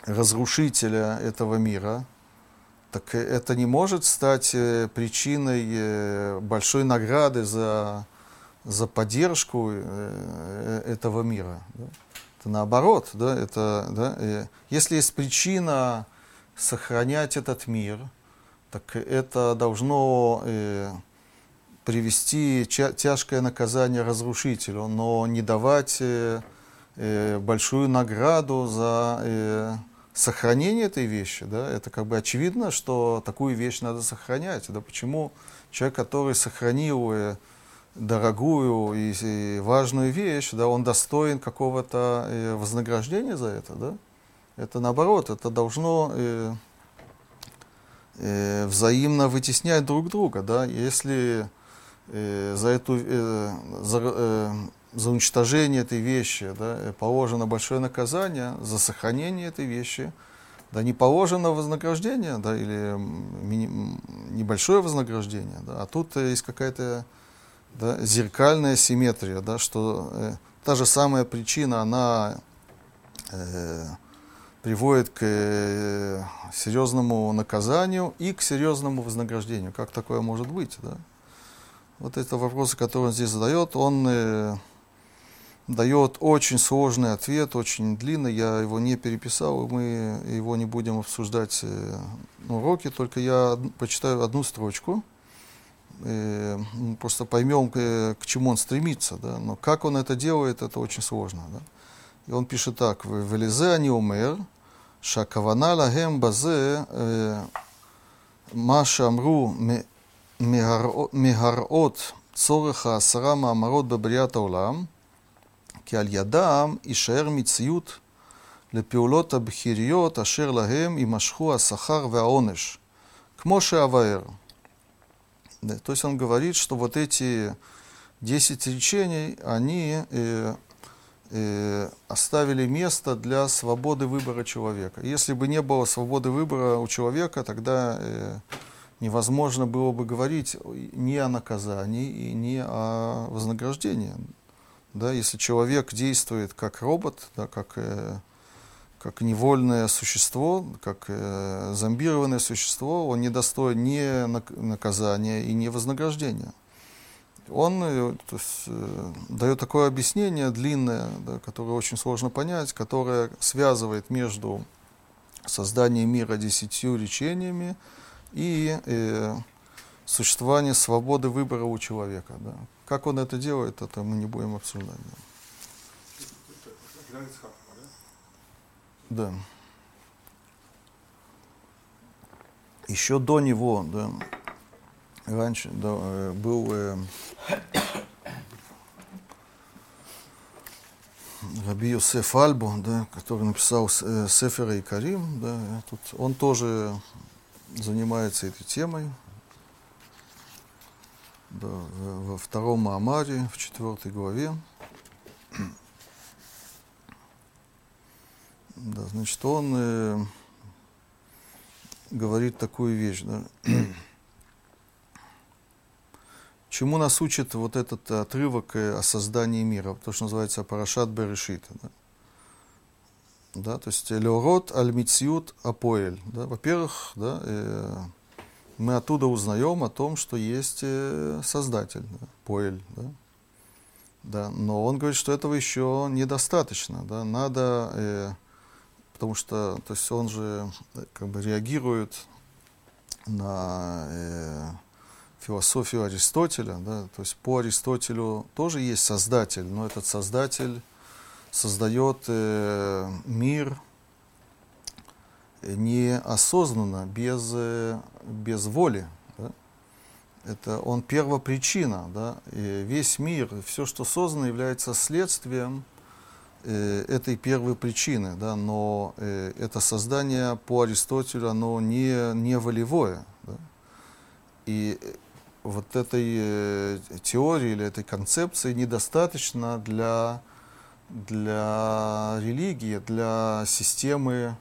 разрушителя этого мира, так это не может стать э, причиной э, большой награды за, за поддержку этого мира. Да? Это наоборот, да, это, да, если есть причина сохранять этот мир, так это должно привести тяжкое наказание разрушителю, но не давать э, э, большую награду за э, сохранение этой вещи. Да? Это как бы очевидно, что такую вещь надо сохранять. Да? Почему человек, который сохранил дорогую и, важную вещь, да, он достоин какого-то вознаграждения за это, да? Это наоборот, это должно э, взаимно вытеснять друг друга, да? Если э, за эту э, за, э, за уничтожение этой вещи да, положено большое наказание, за сохранение этой вещи да, не положено вознаграждение, да, или мини, небольшое вознаграждение, да, а тут есть какая-то да, зеркальная симметрия, да, что та же самая причина, она э, приводит к э, серьезному наказанию и к серьезному вознаграждению. Как такое может быть? Да? вот это вопросы, которые он здесь задает, он э, дает очень сложный ответ, очень длинный. Я его не переписал, и мы его не будем обсуждать э, на уроке, только я почитаю одну строчку. Э, ну, просто поймем, э, к чему он стремится. Да? Но как он это делает, это очень сложно. Да? И он пишет так. «Велезе они умер, шакавана лагем базе, э, ма шамру מהראות צורך העשרה מאמרות בבריאת העולם, כי על ידם יישאר מציאות לפעולות הבכיריות אשר להם יימשכו השכר והעונש, כמו שהבאר. Да, то есть он говорит, что вот эти 10 речений, они э, э, оставили место для свободы выбора человека. Если бы не было свободы выбора у человека, тогда э, невозможно было бы говорить ни о наказании и ни о вознаграждении. Да, если человек действует как робот, да, как э, как невольное существо, как э, зомбированное существо, он не достоин ни наказания и ни вознаграждения. Он э, то есть, э, дает такое объяснение длинное, да, которое очень сложно понять, которое связывает между созданием мира десятью речениями и э, существование свободы выбора у человека. Да. Как он это делает, это мы не будем обсуждать. Да. Да. Еще до него, да, раньше да, был э, Раби Йосеф Альбо, да, который написал э, Сефера и Карим, да, тут он тоже занимается этой темой. Да, во втором Маамаре, в четвертой главе. Да, значит, он э, говорит такую вещь, да. Чему нас учит вот этот отрывок о создании мира, то, что называется Парашат Берешит. Да? Да, то есть Леорот Аль-Мициют Апоэль. Да? Во-первых, да, э, мы оттуда узнаем о том, что есть э, Создатель, да, Поэль. Да? Да, но он говорит, что этого еще недостаточно. Да? Надо э, потому что то есть он же как бы реагирует на э, философию Аристотеля, да, то есть по Аристотелю тоже есть создатель, но этот создатель создает э, мир неосознанно, без, э, без воли. Да? Это он первопричина, да, и весь мир, все, что создано, является следствием э, этой первой причины, да, но э, это создание по Аристотелю, оно не, не волевое. Да. И вот этой э, теории или этой концепции недостаточно для, для религии, для системы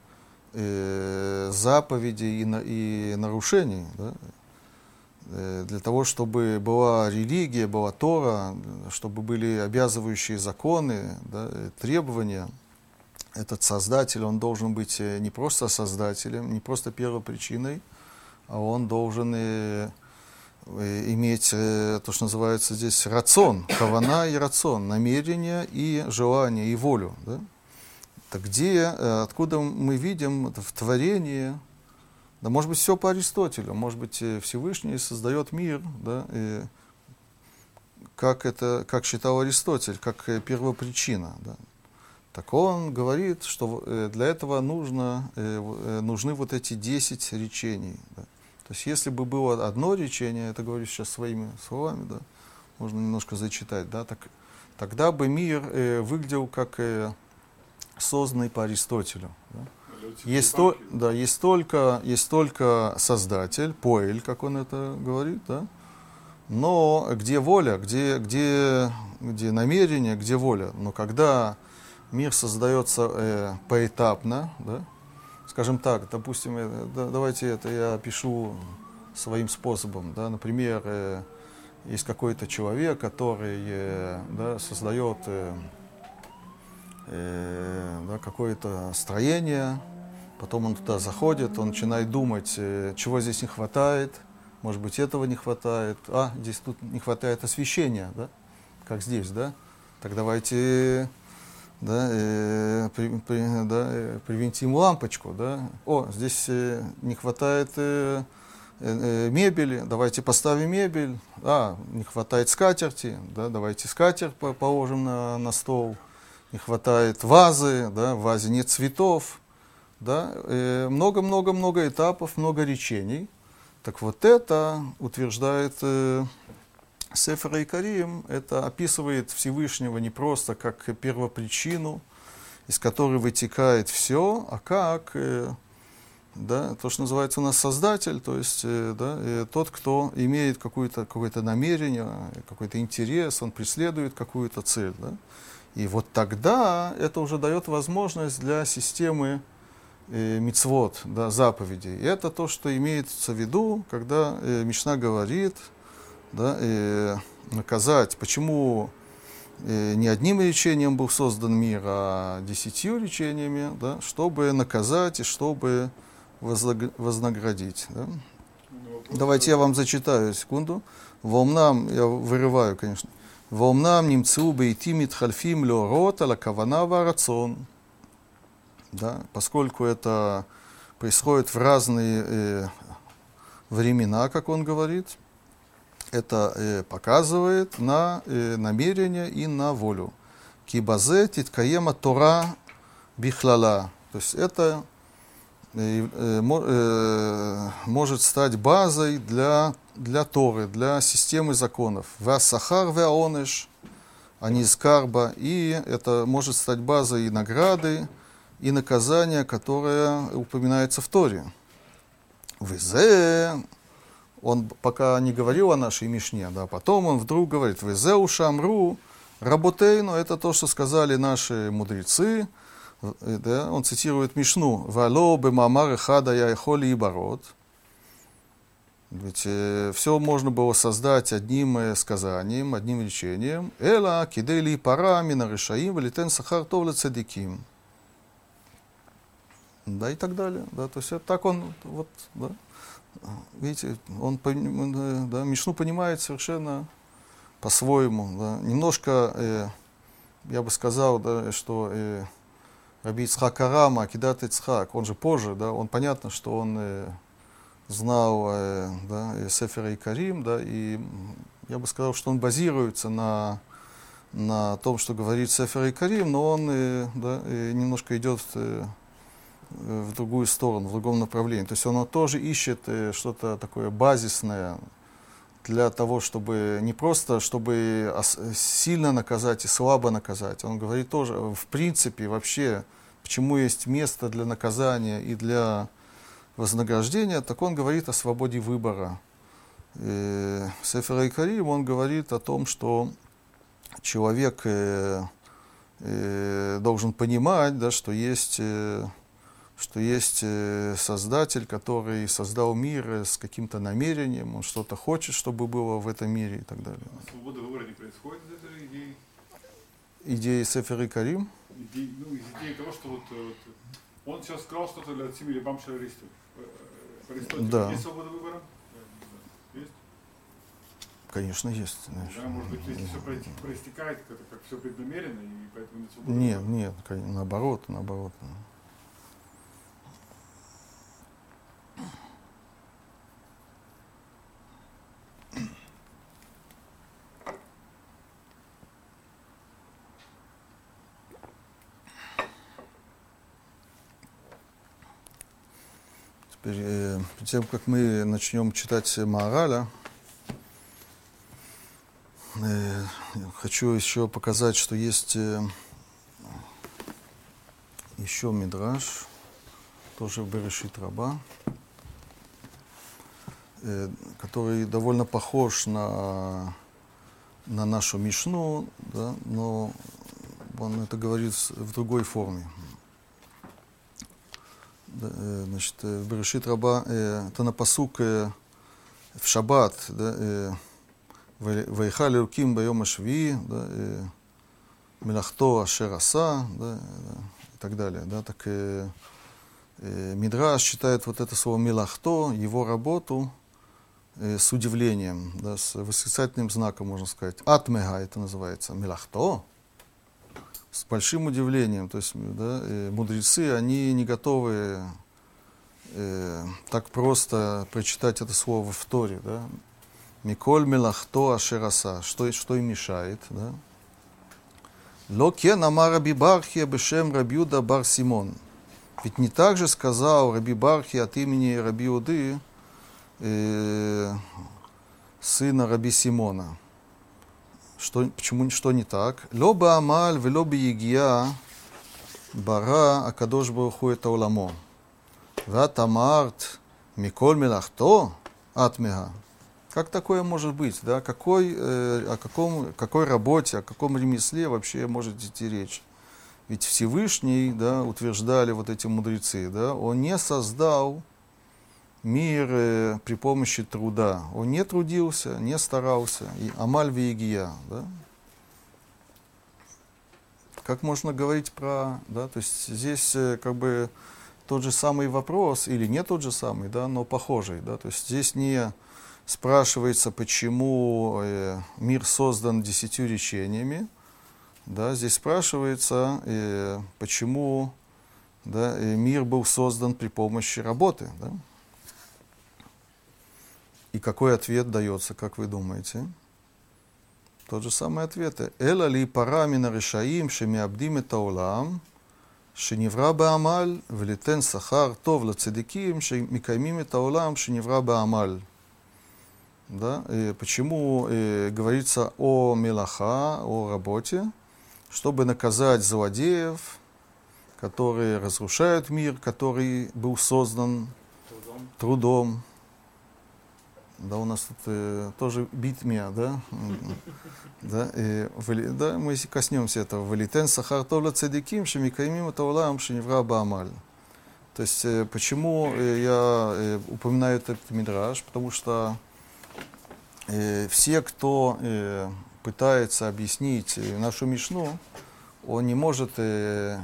э, заповедей и, на, и нарушений. Да. э, для того, чтобы была религия, была Тора, чтобы были обязывающие законы, да, э, требования, этот создатель, он должен быть э, не просто создателем, не просто первопричиной, а он должен и, и иметь то, что называется здесь рацион, кавана и рацион, намерение и желание, и волю. Да? Так где, откуда мы видим в творении да, может быть, все по Аристотелю, может быть, Всевышний создает мир, да, и как, это, как считал Аристотель, как первопричина. Да. Так он говорит, что э, для этого нужно, э, э, нужны вот эти 10 речений. Да. То есть, если бы было одно речение, это говорю сейчас своими словами, да, можно немножко зачитать, да, так, тогда бы мир э, выглядел как э, созданный по Аристотелю. Да. Есть, то, да, есть, только, есть только Создатель, Поэль, как он это говорит, да? но где воля, где, где, где намерение, где воля. Но когда мир создается э, поэтапно, да? Скажем так, допустим, э, да, давайте это я пишу своим способом. Да? Например, э, есть какой-то человек, который э, да, создает да, какое-то строение, Потом он туда заходит, он начинает думать, чего здесь не хватает, может быть, этого не хватает. А, здесь тут не хватает освещения, да? Как здесь, да? Так давайте да, э, при, при, да, э, привинтим лампочку, да? О, здесь э, не хватает э, э, мебели, давайте поставим мебель. А, не хватает скатерти, да, давайте скатерть положим на, на стол. Не хватает вазы, да, в вазе нет цветов да, э, много-много-много этапов, много речений. Так вот это утверждает э, Сефер и Карим, это описывает Всевышнего не просто как первопричину, из которой вытекает все, а как э, да, то, что называется у нас создатель, то есть э, да, э, тот, кто имеет какое-то какое намерение, какой-то интерес, он преследует какую-то цель. Да. И вот тогда это уже дает возможность для системы э, мицвод, да, заповедей. И это то, что имеется в виду, когда э, Мишна говорит, да, э, наказать, почему э, не одним речением был создан мир, а десятью речениями, да, чтобы наказать и чтобы вознаградить. Да. Давайте я вам зачитаю секунду. Волнам, я вырываю, конечно. Волнам немцу бейти митхальфим леорот аля кавана варацон да, поскольку это происходит в разные э, времена, как он говорит, это э, показывает на э, намерение и на волю. Кибазе титкаема Тора бихлала. То есть это э, может стать базой для, для Торы, для системы законов. Васахар веаонеш, анискарба. И это может стать базой и награды, и наказание, которое упоминается в Торе. Везе, он пока не говорил о нашей Мишне, да, потом он вдруг говорит, Везе ушамру, работейну, это то, что сказали наши мудрецы, да, он цитирует Мишну, «Вало бемамар хада я холи и бород». Ведь э, все можно было создать одним э, сказанием, одним речением. «Эла кидели пара мина решаим, валитен сахар тов цадиким» да, и так далее. Да, то есть это так он, вот, да, видите, он, да, Мишну понимает совершенно по-своему, да, немножко, э, я бы сказал, да, что э, Раби Ицхак Арама, Акидат Ицхак, он же позже, да, он понятно, что он э, знал э, да, и Сефера и Карим, да, и я бы сказал, что он базируется на, на том, что говорит Сефер и Карим, но он э, да, э, немножко идет э, в другую сторону, в другом направлении. То есть он тоже ищет э, что-то такое базисное для того, чтобы не просто, чтобы сильно наказать и слабо наказать. Он говорит тоже, в принципе, вообще, почему есть место для наказания и для вознаграждения, так он говорит о свободе выбора. Э, Сефер Карим, он говорит о том, что человек э, должен понимать, да, что есть что есть э, Создатель, который создал мир э, с каким-то намерением, он что-то хочет, чтобы было в этом мире и так далее. А свобода выбора не происходит из этой идеи? Идеи Сефер и Карим, Идеи- ну, из идеи того, что вот, э, вот он сейчас сказал что-то для Циби Бамша. Да. Есть свобода выбора? Есть? конечно, есть. знаешь. Да, может быть, если все проистекает, как, как все преднамеренно, и поэтому нет свободы Нет, нет, наоборот, наоборот. Перед тем, как мы начнем читать Маараля, э, хочу еще показать, что есть э, еще мидраж, тоже в Берешит Раба, э, который довольно похож на, на нашу Мишну, да, но он это говорит в другой форме. Э, значит, в Берешит Раба, это на посук э, в шаббат, да, «Ваихали руким байома шви», да, «Мелахто ашераса», да, и так далее, да, так э, э, Мидраш считает вот это слово «мелахто», его работу с удивлением, да, с восклицательным знаком, можно сказать. «Атмега» это называется, «мелахто», с большим удивлением. То есть да, э, мудрецы, они не готовы э, так просто прочитать это слово в Торе. Да? Миколь мелахто ашераса. Что, что им мешает? Да? Локен ама Раби Бархия бешем Рабиуда Бар Симон. Ведь не так же сказал Раби Бархи от имени Раби Уды, э, сына Раби Симона. Что, почему, что не так? לא בעמל ולא ביגיעה ברא הקדוש ברוך הוא את עולמו. ואת אמרת מכל מלאכתו, אתמהא. Как такое может быть? Да? Какой, э, о каком, какой работе, о каком ремесле вообще может идти речь? Ведь Всевышний, да, утверждали вот эти мудрецы, да, он не создал мир э, при помощи труда. Он не трудился, не старался. И עמל ויגיעה, да. Как можно говорить про, да, то есть здесь э, как бы тот же самый вопрос, или не тот же самый, да, но похожий, да, то есть здесь не спрашивается, почему э, мир создан десятью речениями, да, здесь спрашивается, э, почему да, э, мир был создан при помощи работы. Да? И какой ответ дается, как вы думаете? Тот же самый ответ. Эла ли пара мина решаим, шемиабдим это олам, שנברא בעמל, וליתן שכר טוב לצדיקים שמקיימים את העולם שנברא בעמל. Да? И почему э, говорится о мелаха, о работе, чтобы наказать злодеев, которые разрушают мир, который был создан Трудом. трудом. да, у нас тут э, тоже битмия, да? Да, и, да, мы коснемся этого. Валитен сахар тола цедиким, шемикаймим это улам, шеневра баамаль. То есть, э, почему э, я э, упоминаю этот мидраж? Потому что э, все, кто э, пытается объяснить э, нашу Мишну, он не может э,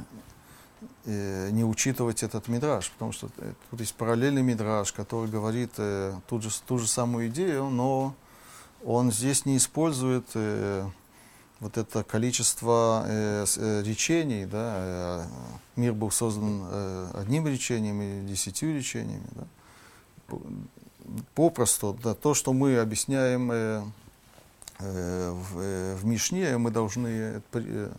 не учитывать этот мидраж, потому что э, тут есть параллельный мидраж, который говорит э, тут же, ту же самую идею, но он здесь не использует э, вот это количество э, э, речений, да, э, мир был создан э, одним речением или десятью речениями, да. Попросту, да, то, что мы объясняем э, э, в, э, в Мишне, мы должны э, э,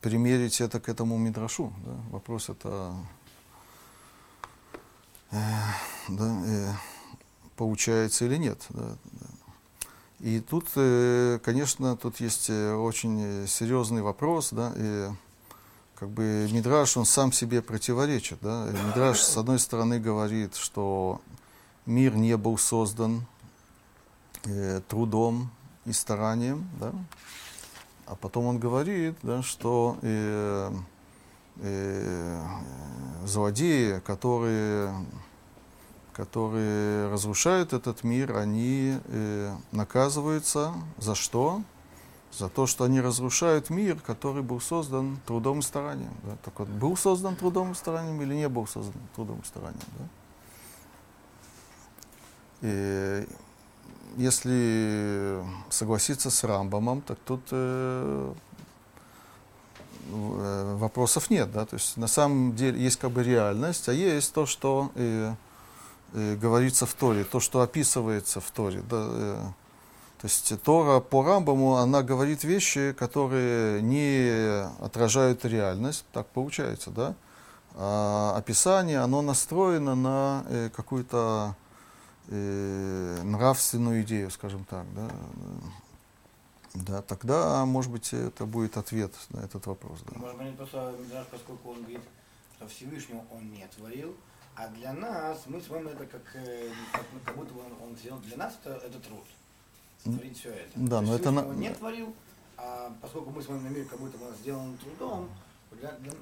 примерить это к этому мидрашу. Да? Вопрос это, э, да, э, получается или нет. Да. И тут, э, конечно, тут есть э, очень э, серьезный вопрос, да, и как бы Мидраш, он сам себе противоречит, да. Мидраш, с одной стороны, говорит, что мир не был создан э, трудом и старанием, да, а потом он говорит, да, что э, э, злодеи, которые, которые разрушают этот мир, они э, наказываются за что? За то, что они разрушают мир, который был создан трудом и старанием. Да? Так вот, был создан трудом и старанием или не был создан трудом и старанием? Да? И если согласиться с Рамбамом, так тут э, э, вопросов нет, да, то есть на самом деле есть как бы реальность, а есть то, что э, э, говорится в Торе, то, что описывается в Торе, да, э, то есть Тора по Рамбаму, она говорит вещи, которые не отражают реальность, так получается, да, а описание, оно настроено на э, какую-то э, нравственную идею, скажем так, да, да, тогда, может быть, это будет ответ на этот вопрос. Да. Может быть, просто Мидраш, поскольку он говорит, что Всевышнего он не творил, а для нас, мы смотрим это как, э, как, ну, как будто бы он, он сделал для нас это, это труд. Творить все это. Да, То но это он не творил, а поскольку мы смотрим на мир, как будто бы он сделан трудом,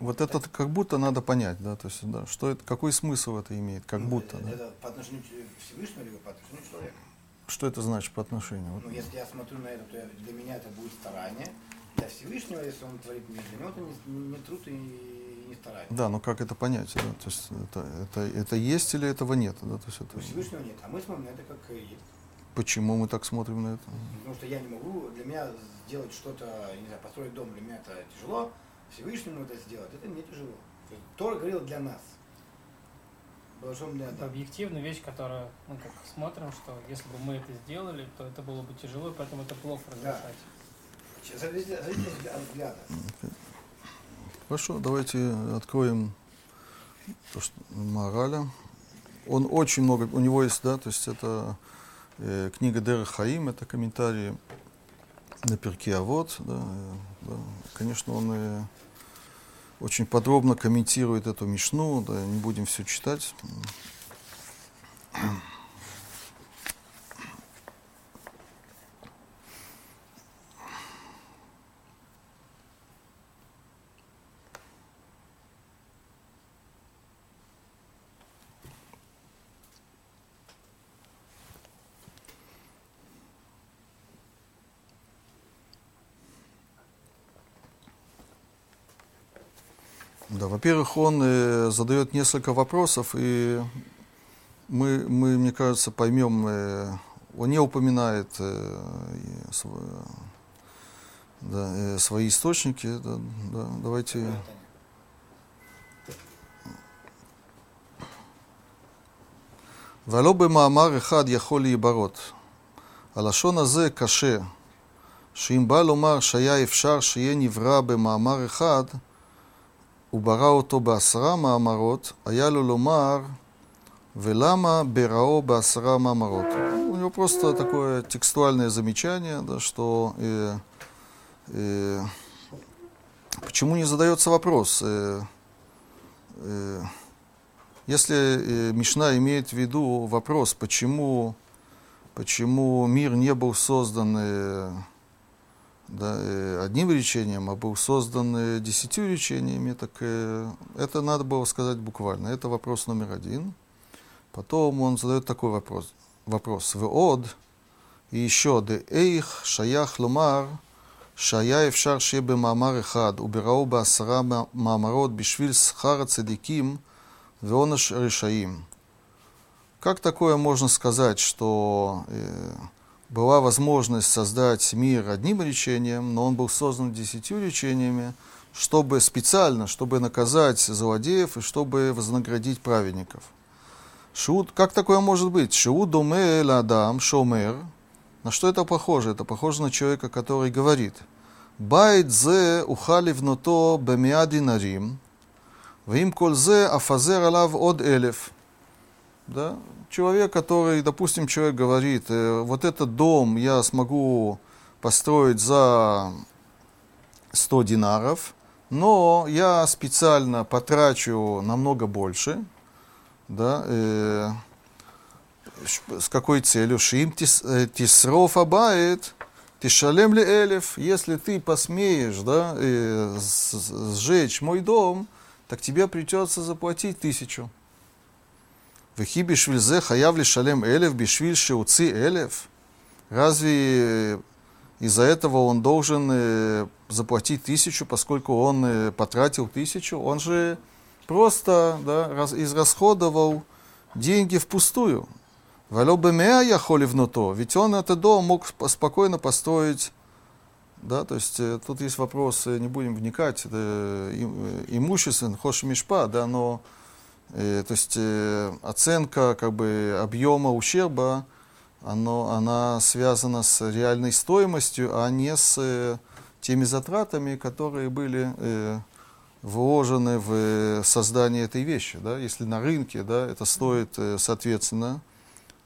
Вот это как будто надо понять, да, то есть, да, что это, какой смысл это имеет, как ну, будто, это, да. это по отношению к Всевышнему или по отношению к человеку? Что это значит по отношению? Вот. Ну, если я смотрю на это, то я- для меня это будет старание. Для Всевышнего, если он творит мир, для него это не, не труд и не старание. Да, но как это понять, да, то есть это, это, это есть или этого нет, да, то есть У это, Всевышнего нет, а мы смотрим на это как есть. почему мы так смотрим на это? Потому что я не могу, для меня сделать что-то, не знаю, построить дом, для меня это тяжело, Всевышнему это сделать, это не тяжело. То есть Тора говорил для нас. Большом для Это объективная вещь, которая, ну, как смотрим, что если бы мы это сделали, то это было бы тяжело, и поэтому это плохо разрешать. Зависит зависит от взгляда. Хорошо, давайте откроем то, что Мораля. Он очень много, у него есть, да, то есть это э, книга Дера Хаим, это комментарии на перке Авод, да, э, Конечно, он э, очень подробно комментирует эту Мишну, да, не будем все читать. Да, во-первых, он э, задает несколько вопросов, и мы, мы мне кажется, поймем, э, он не упоминает э, и св- да, э, свои источники. Да, да, давайте. ולא במאמר אחד יכול להיברות. הלשון הזה קשה, שאם בא לומר שהיה אפשר שיהיה נברא במאמר אחד, הוא ברא אותו בעשרה מאמרות, היה לו לומר, ולמה בראו בעשרה מאמרות. У него просто такое текстуальное замечание, да, что э, э, почему не задается вопрос, э, э, если э, Мишна имеет в виду вопрос, почему, почему мир не был создан э, да, э, одним речением, а был создан э, десятью речениями, так э, это надо было сказать буквально. Это вопрос номер один. Потом он задает такой вопрос. Вопрос. Веод и еще де эйх шаях ломар шая эфшар шебе мамар эхад убирау басара мамарот бишвиль схара цедиким веонаш решаим. Как такое можно сказать, что э, была возможность создать мир одним речением, но он был создан десятью речениями, чтобы специально, чтобы наказать злодеев и чтобы вознаградить праведников. Шууд, как такое может быть? Шууд думе ладам шомер. На что это похоже? Это похоже на человека, который говорит. Байт зе ухали вното бемиади нарим, вим кол зе афазер алав од элев. Да? Человек, который, допустим, человек говорит, э, вот этот дом я смогу построить за 100 динаров, но я специально потрачу намного больше, да, э, с какой целью? Шим э, тисров абает, тишалем ли элев, если ты посмеешь, да, э, сжечь мой дом, так тебе придется заплатить тысячу. Вехи бишвильзе хаяв шалем элев бишвиль шеуци элев. Разве из-за этого он должен э, заплатить тысячу, поскольку он э, потратил тысячу? Он же просто да, раз, израсходовал деньги впустую. Валё бемеа я внуто, ведь он этот дом мог спокойно построить да, то есть э, тут есть вопрос, э, не будем вникать, это э, имуществен, хош мишпа, да, но э, то есть э, оценка как бы объема ущерба, оно, она связана с реальной стоимостью, а не с э, теми затратами, которые были э, вложены в создание этой вещи. Да? Если на рынке да, это стоит, э, соответственно,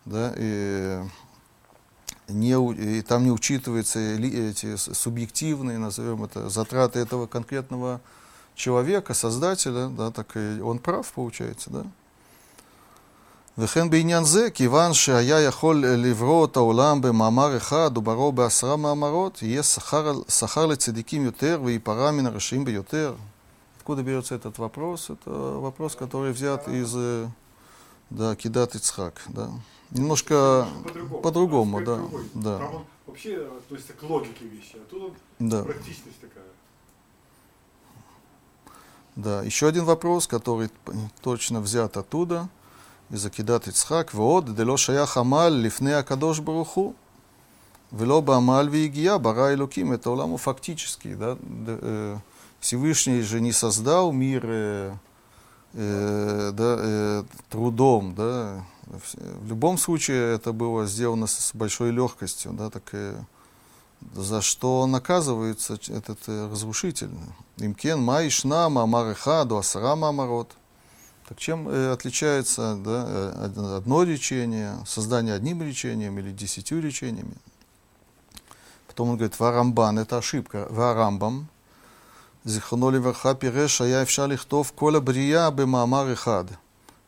да, и не, и там не учитываются эти субъективные, назовем это, затраты этого конкретного человека, создателя, да, так и он прав, получается, да. Вехен бейнянзе, киван ая яхоль леврот аулам бе мамар эхад, убаро бе асра мамарот, ес сахар лецедиким ютер, вейпара мин рашим бе ютер. Откуда берется этот вопрос? Это вопрос, который взят из э, да, Кидат Ицхак. Да. Немножко по-другому, по-другому да. Другой. да. Там он вообще э, относится к логике вещи, а тут да. практичность такая. Да, еще один вопрос, который точно взят оттуда, из Акидат Ицхак, «Вод, дело шаях амаль лифне акадош баруху, вело бамаль вигия бара илуким». Это уламу фактически, да, э, Всевышний же не создал мир э, э, да, э, трудом, да, в любом случае это было сделано с большой легкостью, да, так и за что наказывается этот э, разрушитель. Имкен маишна мамареха дуасара мамарот. Так чем э, отличается да, э, одно речение, создание одним речением или десятью речениями? Потом он говорит, варамбан, это ошибка, варамбам. Зихоноли верха пиреша я вша лихтов коля брия бы мамар и хад.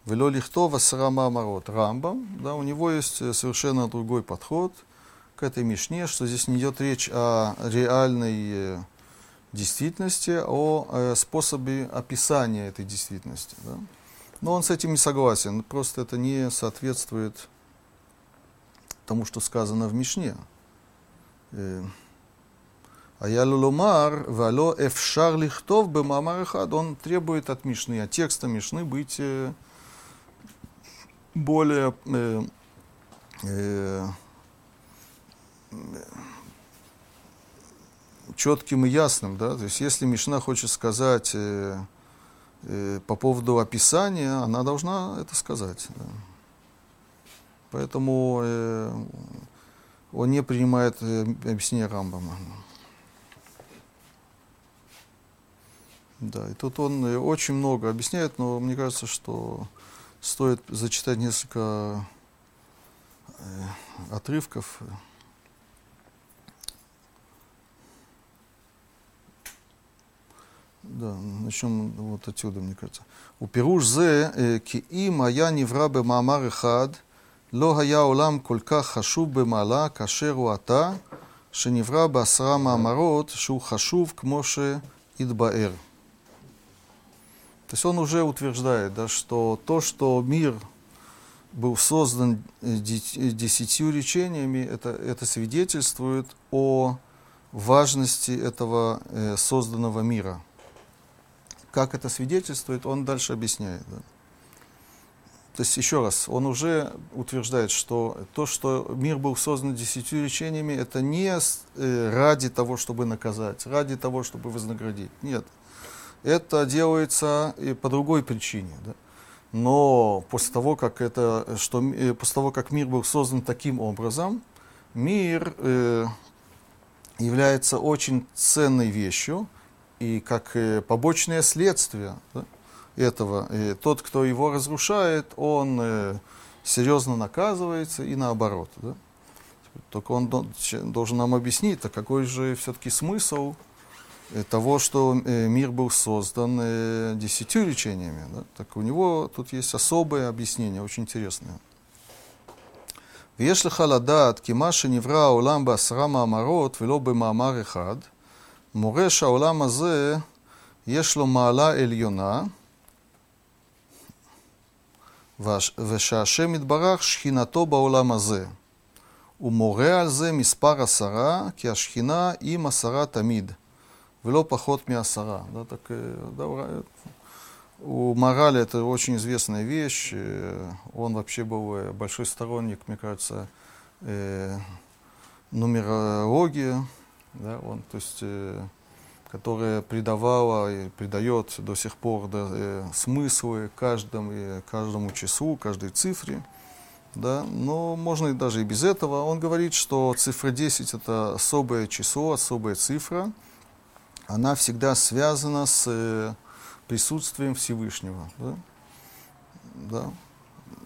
Вело лихтова срама марот. Рамбам, да, у него есть совершенно другой подход – к этой мишне, что здесь не идет речь о реальной действительности, а о способе описания этой действительности. Да. Но он с этим не согласен, просто это не соответствует тому, что сказано в Мишне. А я ломар, вало эфшар лихтов бемамар он требует от Мишны, от текста Мишны быть более э, э, четким и ясным. Да? То есть если Мишна хочет сказать э, э, по поводу описания, она должна это сказать. Да? Поэтому э, он не принимает э, объяснение Рамбама. Да, и тут он э, очень много объясняет, но мне кажется, что стоит зачитать несколько э, отрывков. Да, начнем вот отсюда, мне кажется. У פירוש זה, כי אם היה נברא במאמר אחד, לא היה עולם כל כך חשוב במעלה כאשר הוא עתה, שנברא בעשרה מאמרות שהוא חשוב כמו שהתבאר. То есть он уже утверждает, да, что то, что мир был создан десятью речениями, это, это свидетельствует о важности этого э, созданного мира. Как это свидетельствует, он дальше объясняет. Да. То есть, еще раз, он уже утверждает, что то, что мир был создан десятью речениями, это не э, ради того, чтобы наказать, ради того, чтобы вознаградить. Нет это делается и по другой причине. Да? Но после того, как это, что, э, после того, как мир был создан таким образом, мир э, является очень ценной вещью, и как побочное следствие да, этого, и тот, кто его разрушает, он э, серьезно наказывается и наоборот. Да? Только он должен нам объяснить, а какой же все-таки смысл э, того, что э, мир был создан десятью речениями. Да? Так у него тут есть особое объяснение, очень интересное. Вешли халадат, кимаши невра уламба срама амарот, вело маамар хад, מורה שהעולם הזה יש לו מעלה עליונה, ושהשם יתברך שכינתו בעולם הזה. הוא מורה על זה מספר עשרה, כי השכינה עם עשרה томид, ולא поход מעשרה. Да, так, да, у Морали это очень известная вещь. Он вообще был большой сторонник, мне кажется, нумерологии. Да, он, то есть, которая придавала и придает до сих пор да, э, смыслы каждому, э, каждому числу, каждой цифре. Да, но можно и даже и без этого. Он говорит, что цифра 10 это особое число, особая цифра. Она всегда связана с э, присутствием Всевышнего. Да? Да?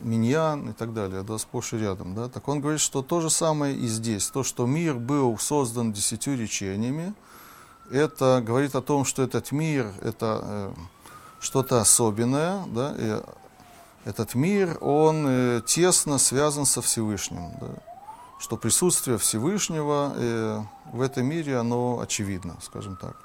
Миньян и так далее, да, сплошь и рядом. Да? Так он говорит, что то же самое и здесь. То, что мир был создан десятью речениями, это говорит о том, что этот мир это э, что-то особенное, да, и этот мир, он э, тесно связан со Всевышним, да, что присутствие Всевышнего э, в этом мире, оно очевидно, скажем так.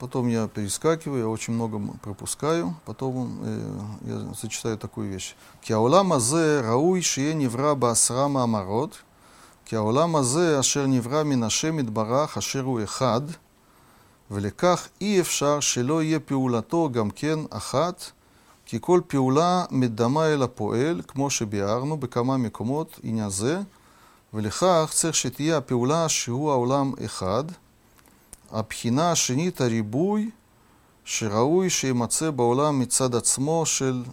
Потом я перескакиваю, я очень много пропускаю. Потом э, я зачитаю такую вещь. Киаулам азе рауй шие невра басра маамарот. כעולם הזה אשר נברא מן השם יתברך אשר הוא אחד, ולכך אי אפשר שלא יהיה פעולתו גם כן אחת, כי כל פעולה מדמה אל הפועל, כמו שביארנו בכמה מקומות עניין זה, ולכך צריך שתהיה הפעולה שהוא העולם אחד, הבחינה השנית הריבוי שראוי שימצא בעולם מצד עצמו של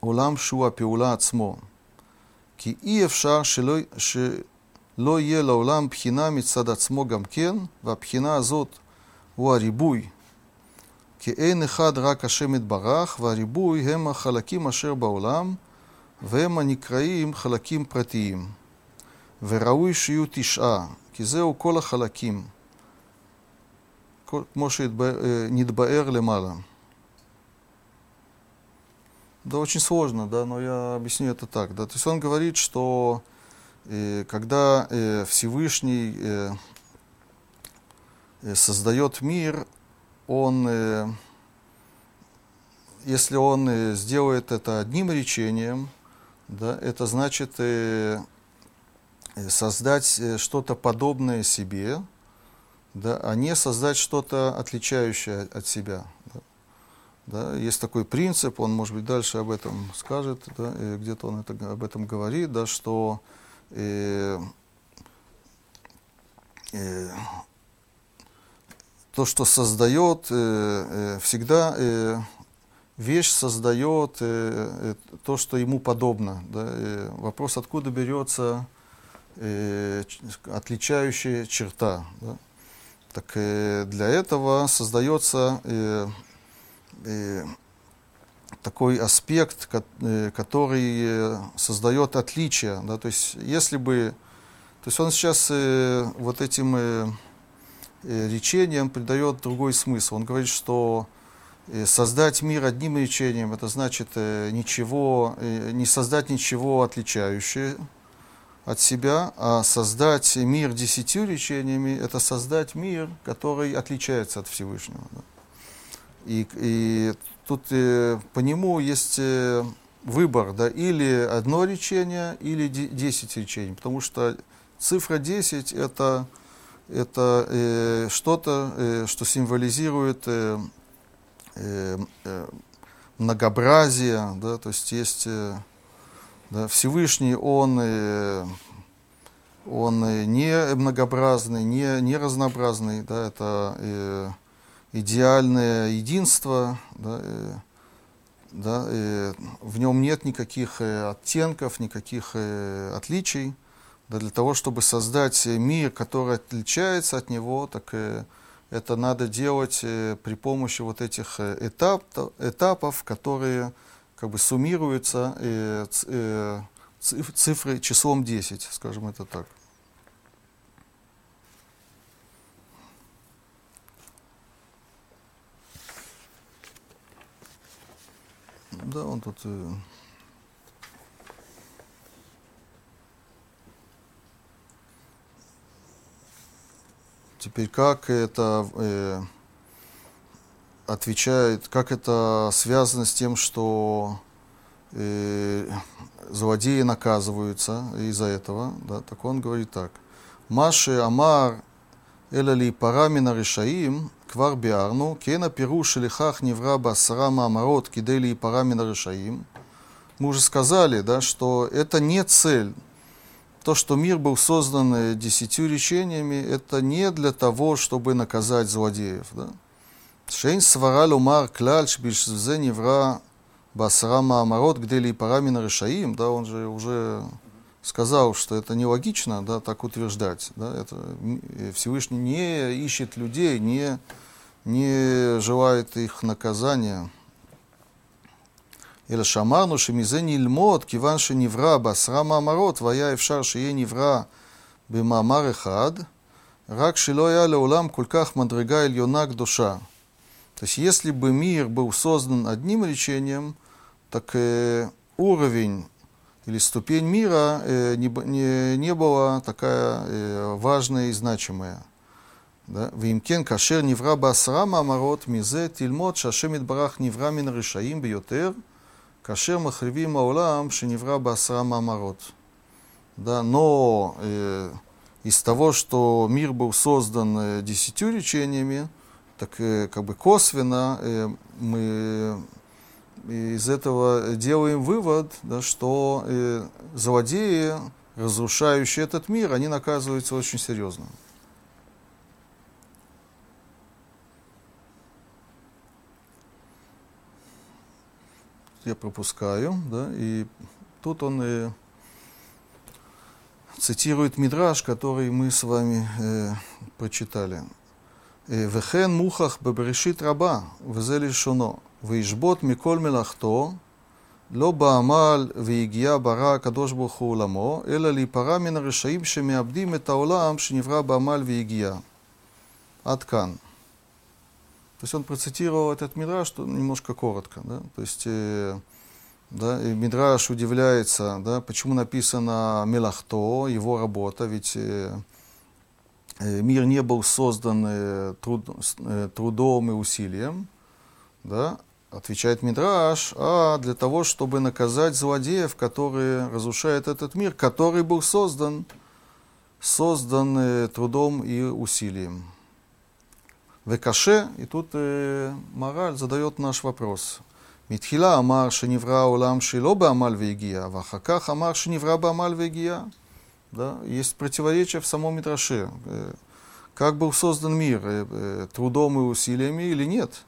עולם שהוא הפעולה עצמו. כי אי אפשר שלא, שלא יהיה לעולם בחינה מצד עצמו גם כן, והבחינה הזאת הוא הריבוי. כי אין אחד רק השם יתברך, והריבוי הם החלקים אשר בעולם, והם הנקראים חלקים פרטיים. וראוי שיהיו תשעה, כי זהו כל החלקים. כמו שנתבאר למעלה. Да, очень сложно, да, но я объясню это так. Да. То есть он говорит, что э, когда э, Всевышний э, э создает мир, он, э, если он э, сделает это одним речением, да, это значит э, э создать что-то подобное себе, да, а не создать что-то отличающее от себя. Да. Да, есть такой принцип, он, может быть, дальше об этом скажет, да, где-то он это, об этом говорит, да, что э, э, то, что создает, э, э, всегда э, вещь создает э, э, то, что ему подобно. Да, э, вопрос, откуда берется э, отличающая черта. Да. Так э, для этого создается э, э, такой аспект, который создает отличие. Да, то есть если бы... То есть он сейчас вот этим речением придает другой смысл. Он говорит, что создать мир одним речением, это значит ничего, не создать ничего отличающее от себя, а создать мир десятью речениями – это создать мир, который отличается от Всевышнего. Да. И, и тут э, по нему есть э, выбор, да, или одно речение, или десять речений, потому что цифра 10 это, это э, что-то, э, что символизирует э, э, э многообразие, да, то есть есть э, Всевышний, он, э, он не многообразный, не, не разнообразный, да, это э, идеальное единство, да, э, да, э, в нем нет никаких э, оттенков, никаких э, отличий. Да, для того, чтобы создать мир, который отличается от него, так э, это надо делать э, при помощи вот этих э, этап, этапов, которые как бы суммируются э, э, цифрой числом 10, скажем это так. Да, он тут... Э, Теперь как это э, отвечает, как это связано с тем, что э, злодеи наказываются из-за этого, да, так он говорит так. Маши Амар Элали Парамина Решаим Квар Биарну, Кена Пируш Лихах Невра Басара Маамарот Кидели Парамина Решаим. Мы уже сказали, да, что это не цель. То, что мир был создан э, десятью речениями, это не для того, чтобы наказать злодеев. Да? Шейн свара лумар клаль шбишзе невра басара маамарот где ли парамина решаим, да, он же уже сказал, что это нелогично, да, так утверждать, да, это Всевышний не ищет людей, не, не желает их наказания. אלא שאמרנו שמזה נלמוד, כיוון שנברא בעשרה מאמרות, והיה אפשר שיהיה נברא במאמר אחד, רק שלא היה לעולם כל כך מדרגה עליונה קדושה. То есть, если бы мир был создан одним речением, так э, уровень или ступень мира э, не, не, не была такая э, важная и значимая. ואם כן, כאשר נברא בעשרה מאמרות, מזה תלמוד שהשם יתברך נברא מן הרשעים ביותר, כאשר מחריבים העולם שנברא בעשרה מאמרות. Да, но э, из того, что мир был создан э, десятью речениями, так э, как бы косвенно э, мы из этого делаем вывод, да, что э, злодеи, разрушающие этот мир, они наказываются очень серьезно. Я пропускаю, да, и тут он э, цитирует Мидраш, который мы с вами э, прочитали. וכן מוכח בבראשית רבה, וזה לשונו, וישבות מכל מלאכתו, לא בעמל ויגיעה ברא הקדוש ברוך הוא עולמו, אלא להיפרע מן הרשעים שמאבדים את העולם שנברא בעמל ויגיעה. עד כאן. То есть он процитировал этот Мидраш немножко коротко. Да? То есть э, да, и Мидраш удивляется, да, почему написано Мелахто, его работа, ведь э, Э, Э, мир не был создан э, труд, э, трудом и усилием, да, отвечает Мидраш, а для того, чтобы наказать злодеев, которые разрушают этот мир, который был создан, создан трудом и усилием. Векаше, и тут э, мораль задает наш вопрос. Митхила амар шеневра улам шилоба амаль вегия, вахака амар шеневра ба амаль вегия. Да? Есть противоречие в самом Мидраше. Э, как был создан мир? Э, э, трудом и усилиями или нет?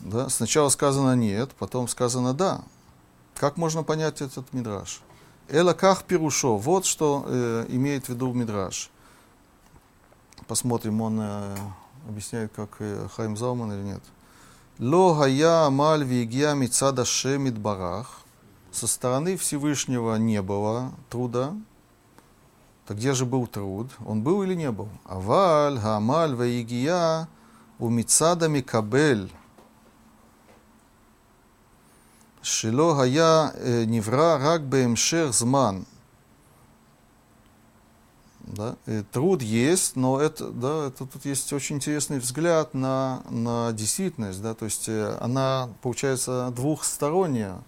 Да? Сначала сказано нет, потом сказано да. Как можно понять этот Мидраш? Эла ках пирушо. Вот что э, имеет в виду Мидраш. Посмотрим, он э, объясняет, как э, Хайм Залман или нет. Ло гая амаль вигия мицада шемит барах. Со стороны Всевышнего не было труда, так где же был труд? Он был или не был? Аваль, гамаль, ваигия, умицада микабель. Шило гая э, невра рак бемшер зман. Да? Э, труд есть, но это, да, это тут есть очень интересный взгляд на, на действительность. Да? То есть э, она получается двухсторонняя.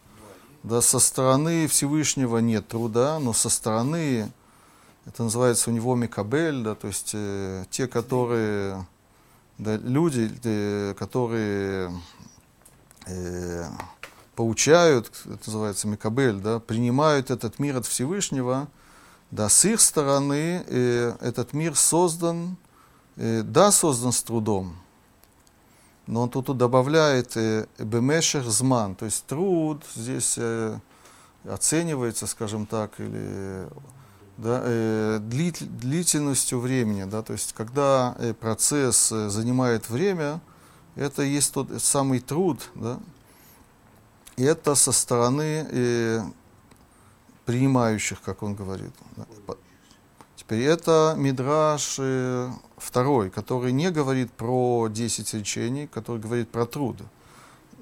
Да, со стороны Всевышнего нет труда, но со стороны это называется у него Микабель, да, то есть э, те, которые, да, люди, э, которые э, получают, это называется Микабель, да, принимают этот мир от Всевышнего, да, с их стороны э, этот мир создан, э, да, создан с трудом, но он тут добавляет э, бемешех зман, то есть труд здесь э, оценивается, скажем так, или да, э, длительностью времени. Да, то есть, когда э, процесс э, занимает время, это есть тот самый труд. Да, и это со стороны э, принимающих, как он говорит. Да. Теперь это Мидраш э, второй, который не говорит про 10 речений, который говорит про труд.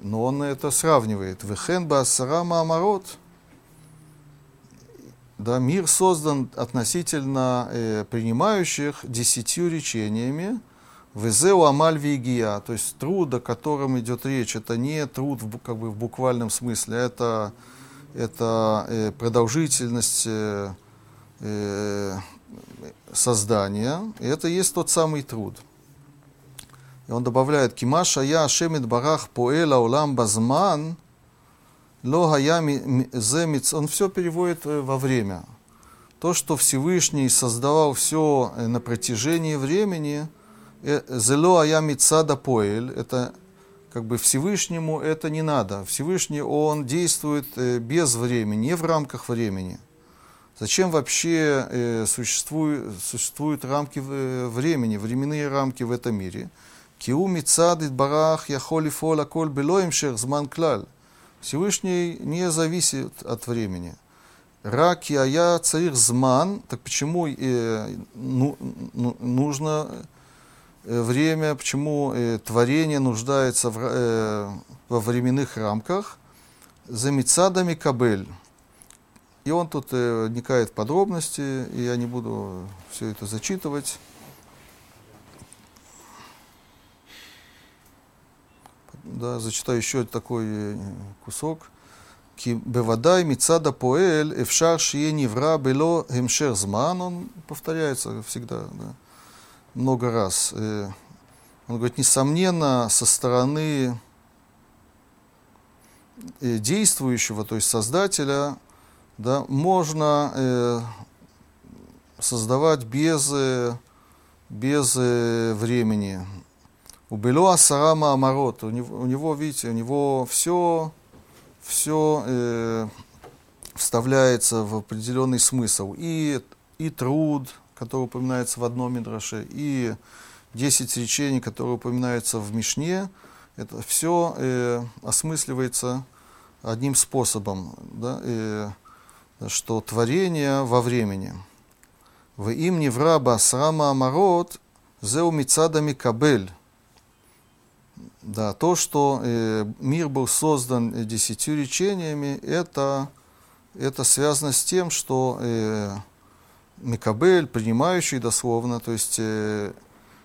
Но он это сравнивает. Вехен ба асара маамарот – да, мир создан относительно э, принимающих десятью речениями, Везеу амаль вигия, то есть труд, о котором идет речь, это не труд в, как бы в буквальном смысле, это, это э, продолжительность э, э, создания, и это есть тот самый труд. И он добавляет, «Кимаша я ашемит барах поэла улам базман, ло земиц». Он все переводит э, во время. То, что Всевышний создавал все э, на протяжении времени – Э, зело ая мицада поэль, это как бы Всевышнему это не надо. Всевышний, он действует без времени, не в рамках времени. Зачем вообще существуют, существуют рамки времени, временные рамки в этом мире? Киу мицад барах яхоли фола коль белоим зман клаль. Всевышний не зависит от времени. Раки ая царих зман, так почему э, ну, ну, нужно Э, время, почему э, творение нуждается в, э, во временных рамках, за мецадами кабель. И он тут э, вникает в подробности, и я не буду все это зачитывать. Да, зачитаю еще такой э, кусок. כי בוודאי מצד הפועל אפשר שיהיה נברא בלא המשך זמן, он повторяется всегда, да много раз. Э, он говорит, несомненно, со стороны э, действующего, то есть создателя, да, можно э, создавать без, без времени. у Бело Асарама Амарот, у него, у него, видите, у него все, все э, вставляется в определенный смысл. И, и труд, который упоминается в одном Мидраше, и 10 речений, которые упоминаются в Мишне, это все э, осмысливается одним способом, да, э, что творение во времени. В им невраба срама амарот зеу мицадами кабель. Да, то, что э, мир был создан десятью речениями, это, это связано с тем, что э, Микабель, принимающий дословно, то есть э,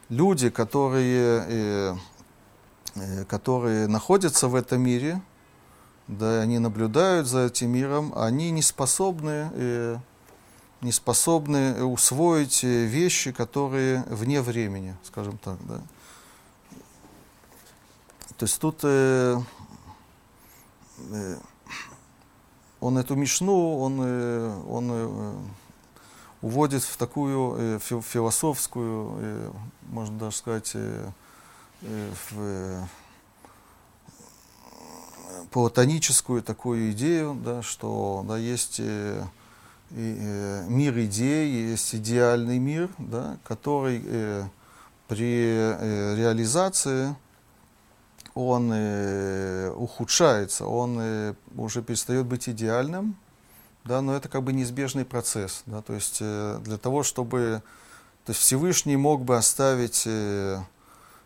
люди, которые, э, э, которые находятся в этом мире, да, они наблюдают за этим миром, они не способны, э, не способны усвоить э, вещи, которые вне времени, скажем так. Да. То есть тут э, э, он эту мишну, он, э, он э, уводит в такую э, философскую, э, можно даже сказать, э, э, в, э, платоническую такую идею, да, что да, есть э, э, мир идей, есть идеальный мир, да, который э, при э, реализации он э, ухудшается, он э, уже перестает быть идеальным, да, но это как бы неизбежный процесс, да, то есть э, для того, чтобы, то есть Всевышний мог бы оставить э,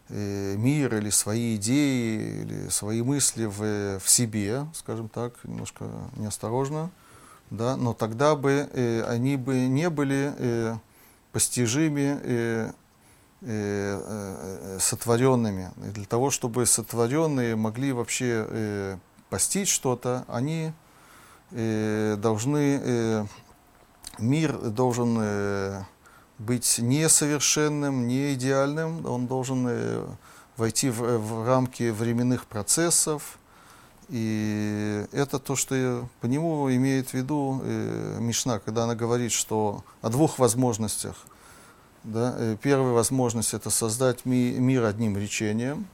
э, мир или свои идеи или свои мысли в, в себе, скажем так, немножко неосторожно, да, но тогда бы э, они бы не были э, постижимы э, сотворенными. И для того, чтобы сотворенные могли вообще э, постичь что-то, они э, должны, э, мир должен э, быть несовершенным, не идеальным, он должен э, войти в, в рамки временных процессов, и это то, что по нему имеет в виду э, Мишна, когда она говорит, что о двух возможностях. Да? Э, первая возможность это создать ми, мир одним речением,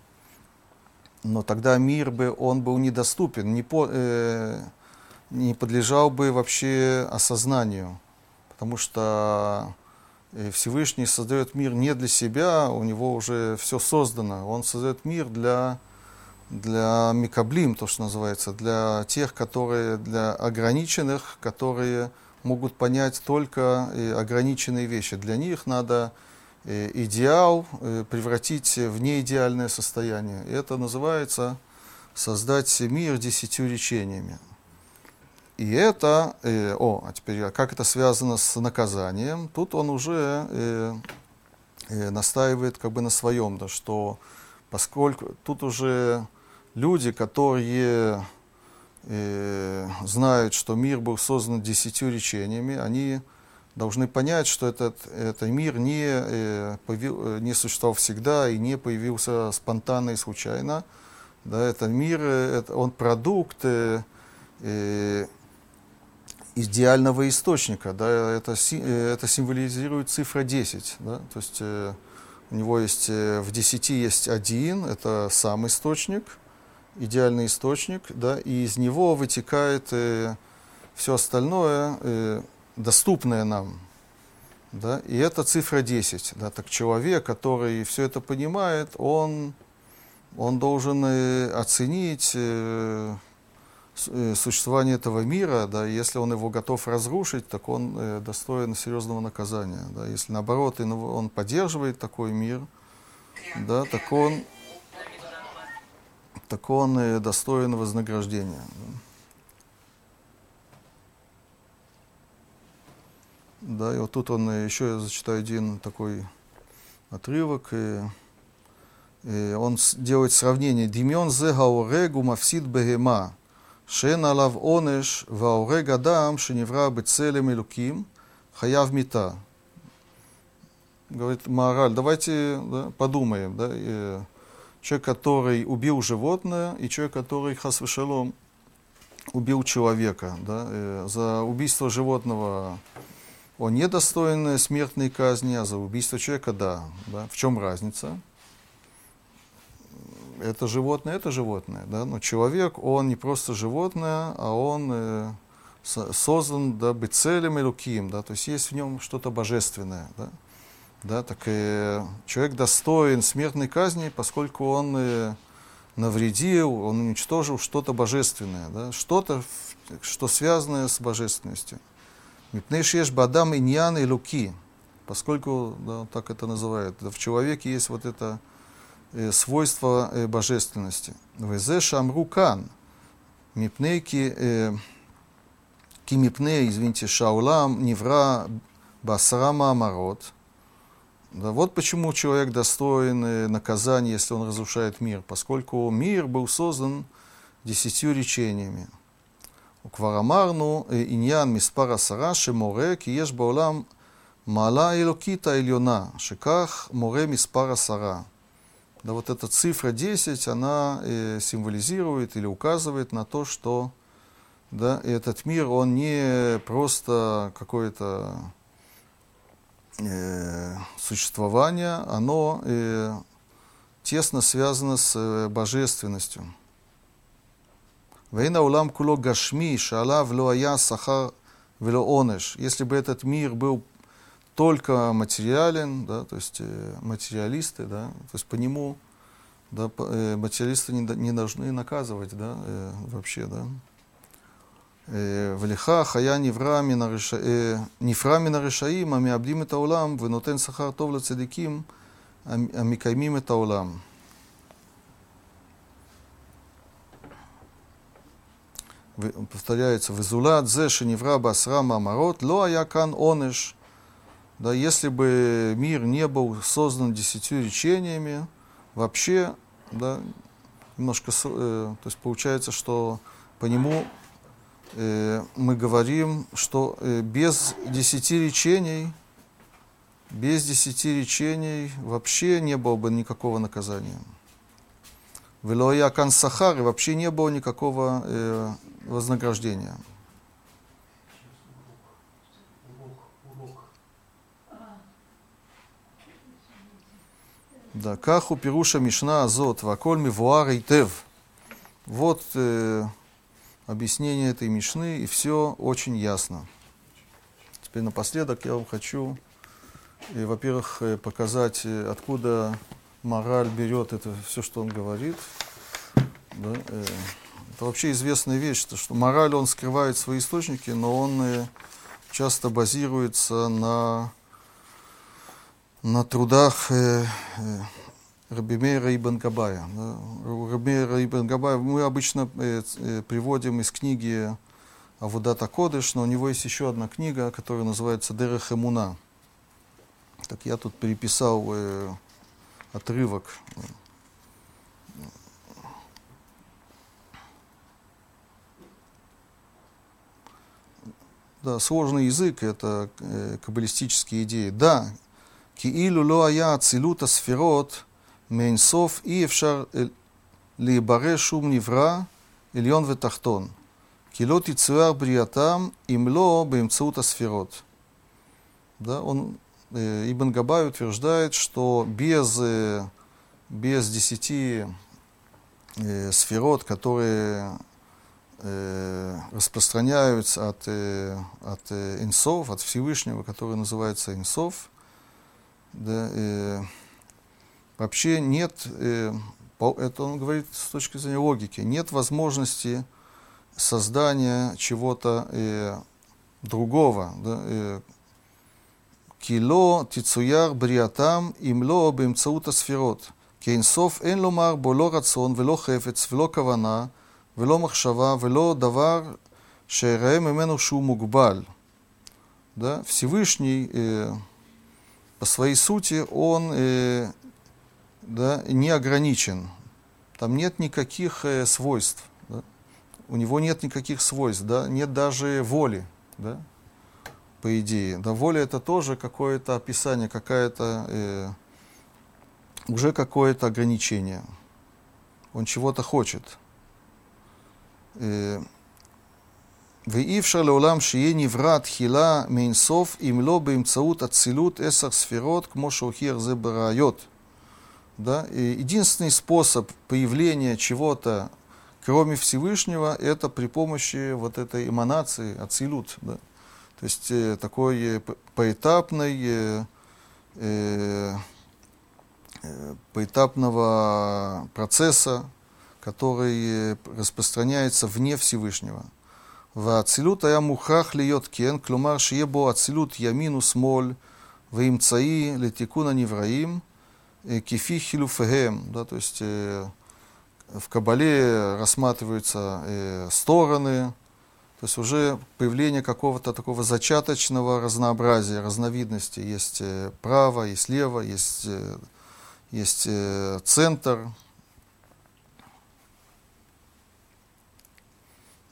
но тогда мир бы он был недоступен, не по, э, не подлежал бы вообще осознанию, потому что э, Всевышний создает мир не для себя, у него уже все создано, он создает мир для, для микаблим, то, что называется, для тех, которые, для ограниченных, которые могут понять только э, ограниченные вещи. Для них надо э, идеал превратить в неидеальное состояние. Это называется создать мир десятью речениями. и это, э, о, а теперь а как это связано с наказанием? Тут он уже э, э, настаивает как бы на своем, да, что поскольку тут уже люди, которые э, знают, что мир был создан десятью речениями, они должны понять, что этот, этот мир не, э, э, не существовал всегда и не появился спонтанно и случайно. Да, это мир, это, он продукт идеального источника. Да, это, это символизирует цифра 10. Да, то есть у него есть, в 10 есть один, это сам источник, идеальный источник, да, и из него вытекает э, все остальное, э, доступное нам. Да, и это цифра 10. Да, так человек, который все это понимает, он, он должен э, оценить э, э, существование этого мира, да, если он его готов разрушить, так он э, достоин серьезного наказания. Да. Если наоборот он поддерживает такой мир, да, так он, так он э, достоин вознаграждения. Да. И вот тут он еще я зачитаю один такой отрывок. И, и он делает сравнение. Димен зе гаорегу мафсид бегема, шен алав онеш, ваорег адам, шеневра бецелем илуким, хаяв мита. Говорит Мораль, давайте да, подумаем. Да, и, человек, который убил животное, и человек, который хасвешалом убил человека. Да, за убийство животного он не достоин смертной казни, а за убийство человека да. да. В чем разница? Это животное, это животное. Да? Но человек, он не просто животное, а он э, создан да, быть целым и луким. Да? То есть есть в нем что-то божественное. Да? Да, так э, человек достоин смертной казни, поскольку он э, навредил, он уничтожил что-то божественное, да? что-то, что связано с божественностью. Мипней шеш бадам иньян и луки, поскольку да, так это называют, да, в человеке есть вот это э, свойство э, божественности. Везе шамру кан, мипней ки, э, ки мипней, извините, шаулам невра басрама амарот. Да, вот почему человек достоин э, наказания, если он разрушает мир, поскольку мир был создан десятью речениями. Кварамарну э, иньян миспара сара сараши море киеш баулам мала илокита ильона шиках море миспара сара. Да вот эта цифра 10, она э, символизирует или указывает на то, что да, этот мир, он не просто какой-то э, существование, оно э, тесно связано с э, божественностью. Вейна улам куло гашми, шалав лоая сахар вело онеш. Если бы этот мир был только материален, да, то есть э, материалисты, да, то есть по нему да, материалисты не, не должны наказывать да, вообще. Да. ולכה חיה נברא מן הרשע... נפרע מן הרשעים המאבדים את העולם ונותן שכר טוב לצדיקים המקיימים את העולם. повторяется, «Везулат зе шеневра басра мамарот, ло аякан онеш». Да, если бы мир не был создан десятью речениями, вообще, да, немножко, э, то есть получается, что по нему э, мы говорим, что э, без десяти речений, без десяти речений вообще не было бы никакого наказания. Велоя Сахар, и вообще не было никакого э, вознаграждения. Да, каху пируша мишна азот, ваколь мивуар тев. Вот э, объяснение этой мишны, и все очень ясно. Теперь напоследок я вам хочу, э, во-первых, э, показать, э, откуда мораль берет это все, что он говорит. Да, это вообще известная вещь, что, что мораль он скрывает свои источники, но он часто базируется на, на трудах Рабимейра Ибн Габая. Рабимейра Ибн Габая мы обычно э, э, приводим из книги Авудата Кодыш, но у него есть еще одна книга, которая называется Дерех Эмуна. Так я тут переписал э, отрывок. Да, сложный язык – это э, каббалистические идеи. Да, киилю лоая ацилута сферот – הספירות מאינסוף, אי אפשר להיברא שום נברא, עליון ותחתון. כי לא תצויר בריאתם אם לא באמצעות הספירות. Да, он, э, Ибн Габай утверждает, что без, э, без десяти э, сферот, которые э, распространяются от, э, от э, инсов, от Всевышнего, который называется инсов, да, э, Вообще нет, э, это он говорит с точки зрения логики, нет возможности создания чего-то э, другого. Э. Кило тицуяр бриатам имло бимцаута сферот. Кейнсов эн ломар боло рацион вело хефец вело кавана вело махшава вело давар шейраем имену шу мугбаль. Да? Всевышний э, по своей сути, он э, да, не ограничен. Там нет никаких э, свойств. Да? У него нет никаких свойств, да? нет даже воли. Да? По идее. Да, воля это тоже какое-то описание, какая-то э, уже какое-то ограничение. Он чего-то хочет. ואי אפשר לעולם שיהיה נברא תחילה מאינסוף אם לא באמצעות אצילות עשר ספירות, כמו שהוכיח זה בראיות. Да? И единственный способ появления чего-то, кроме Всевышнего, это при помощи вот этой эманации, ацилют. Да? То есть э, такой э, поэтапной, э, э, поэтапного процесса, который распространяется вне Всевышнего. והאצילות היה מוכרח להיות כן, כלומר שיהיה בו אצילות ימין ושמאל ואמצעי לתיקון הנבראים Э, кефи хилюфегем, да, то есть э, в Кабале рассматриваются э, стороны, то есть уже появление какого-то такого зачаточного разнообразия, разновидности. Есть э, право, есть лево, есть, э, есть э, центр.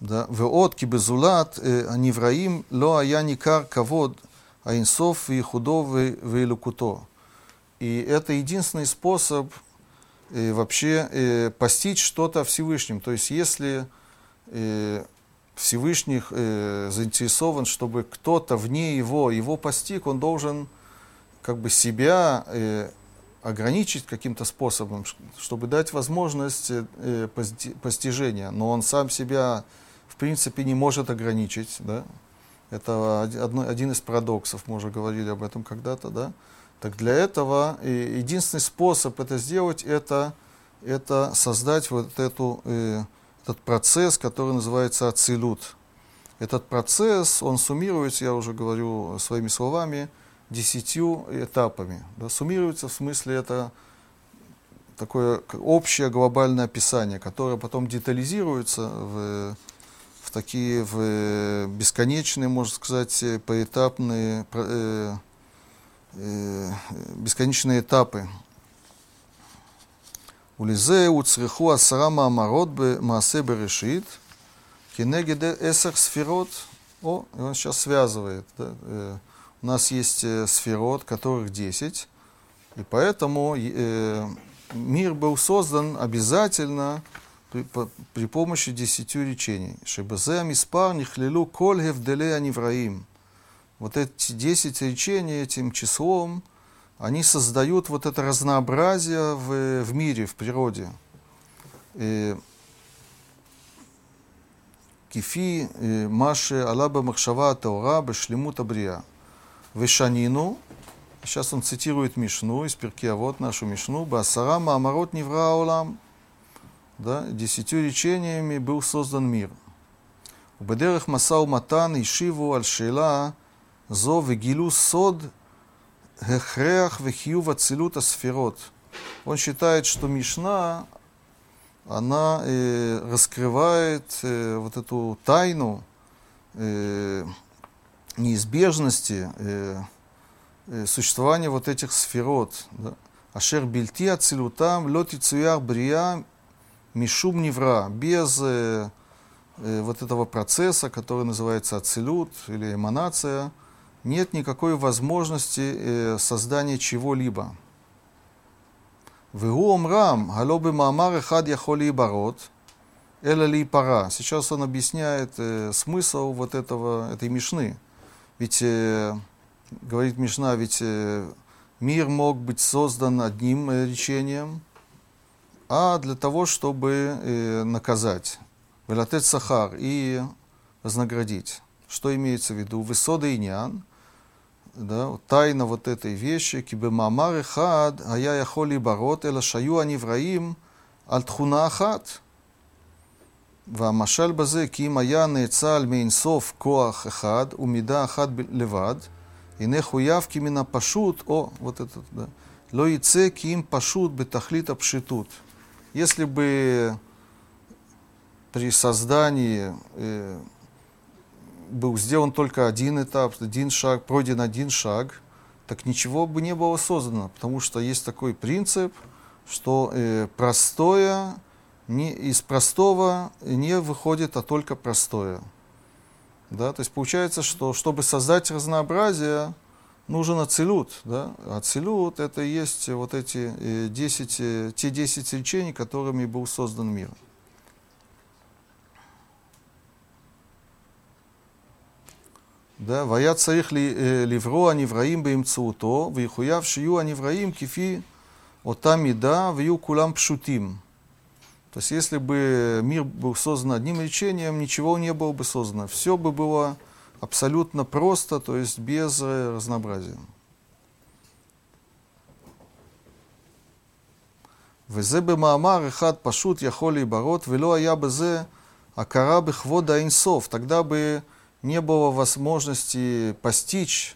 Да. Веот кибезулат э, невраим ло аяникар кавод аинсов и худо вейлукуто. И это единственный способ э, вообще э, постичь что-то о Всевышнем. То есть если э, Всевышний э, заинтересован, чтобы кто-то вне его, его постиг, он должен как бы себя э, ограничить каким-то способом, чтобы дать возможность э, постижения. Но он сам себя в принципе, не может ограничить. Да? Это одно, один из парадоксов, мы уже говорили об этом когда-то. Да? Так для этого единственный способ это сделать, это, это создать вот эту, э, этот процесс, который называется ацилют. Этот процесс, он суммируется, я уже говорю своими словами, десятью этапами. Да? Суммируется в смысле это такое общее глобальное описание, которое потом детализируется в такие в э, бесконечные, можно сказать, поэтапные, э, Э, бесконечные этапы. Улизеу цриху асарама амарот маасебе решит. берешит, кенегеде эсах сферот. О, и он сейчас связывает. Да? Э, у нас есть э, сферот, которых 10. И поэтому э, мир был создан обязательно при, по, при помощи десятью речений. Шебезе амиспар нихлилу коль гевделе анивраим. Вот эти 10 речений этим числом, они создают вот это разнообразие в, в мире, в природе. И кифи маши алаба махшава таура бешлему Брия. Вешанину, сейчас он цитирует Мишну из А вот нашу Мишну, басара маамарот Невраулам. Да, десятью речениями был создан мир. У бедерах масау матан и шиву аль шейла – Зо вегилю сод гехреах вехью вацилюта сферот. Он считает, что Мишна, она э, раскрывает э, вот эту тайну э, неизбежности э, э, существования вот этих сферот. Да? Ашер бельти ацилютам лети цуяр брия мишум невра. Без э, э, вот этого процесса, который называется ацилют или эманация – нет никакой возможности э, создания чего-либо. Вегу омрам, галобы маамар хад яхоли барот, эля ли пара. Сейчас он объясняет э, смысл вот этого, этой мишны. Ведь, э, говорит Мишна, ведь э, мир мог быть создан одним э, речением, а для того, чтобы э, наказать. Велатет сахар и вознаградить. Что имеется в виду? Высода и нян – да, тайна вот этой вещи, кибемамар хад, а я яхоли барот, эла шаю анивраим, על תכונה אחת. והמשל בזה, כי אם היה נאצל מאינסוף כוח אחד ומידה אחת לבד, הנה חויב כי מן הפשוט, או, вот это, да, לא יצא כי אם פשוט בתכלית הפשיטות. Если бы при создании э, был сделан только один этап, один шаг, пройден один шаг, так ничего бы не было создано, потому что есть такой принцип, что э, простое не, из простого не выходит, а только простое. Да? То есть получается, что чтобы создать разнообразие, нужен ацелют. Да? Ацелют это и есть вот эти э, 10, э, те 10 речений, которыми был создан мир. Да, והיה צריך לברוא הנבראים באמצעותו, ויחויב שיהיו הנבראים כפי אותה מידה, ויהיו כולם пшутим. То есть, если бы мир был создан одним речением, ничего не было бы создано. Все бы было абсолютно просто, то есть без разнообразия. וזה במאמר אחד פשוט יכול להיברות, ולא היה בזה הכרה בכבוד האינסוף. Тогда бы не было возможности постичь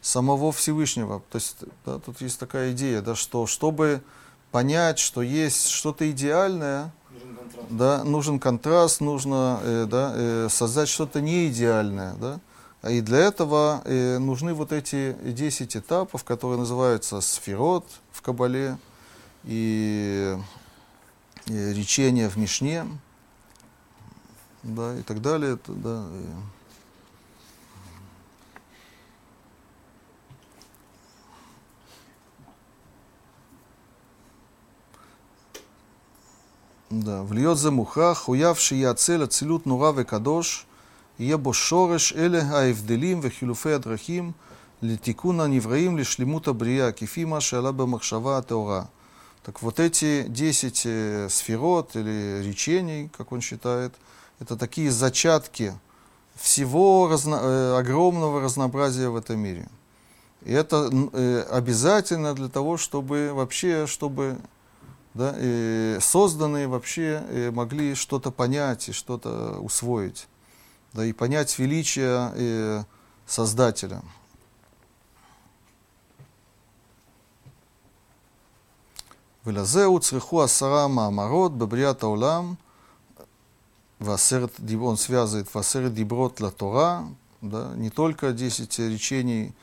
самого Всевышнего. То есть да, тут есть такая идея, да, что чтобы понять, что есть что-то идеальное, нужен контраст, да, нужен контраст нужно э, да, э, создать что-то неидеальное. Да? И для этого э, нужны вот эти 10 этапов, которые называются сферот в Кабале и, и речение в Мишне да, и так далее. Да, и... Да, в Льодзе Муха, хуявший я цель целют нура векадош, ебо шореш эле аевделим вехилуфе адрахим, литикуна невраим лишлимута брия, кефима шалаба махшава а теора. Так вот эти 10 э, сферот или речений, как он считает, это такие зачатки всего разно, э, огромного разнообразия в этом мире. И это э, обязательно для того, чтобы вообще, чтобы да, э, созданные вообще э, могли что-то понять и что-то усвоить, да, и понять величие э, Создателя. Велазеу цриху асара маамарот бебриат улам он связывает васер диброт ла Тора, да, не только 10 речений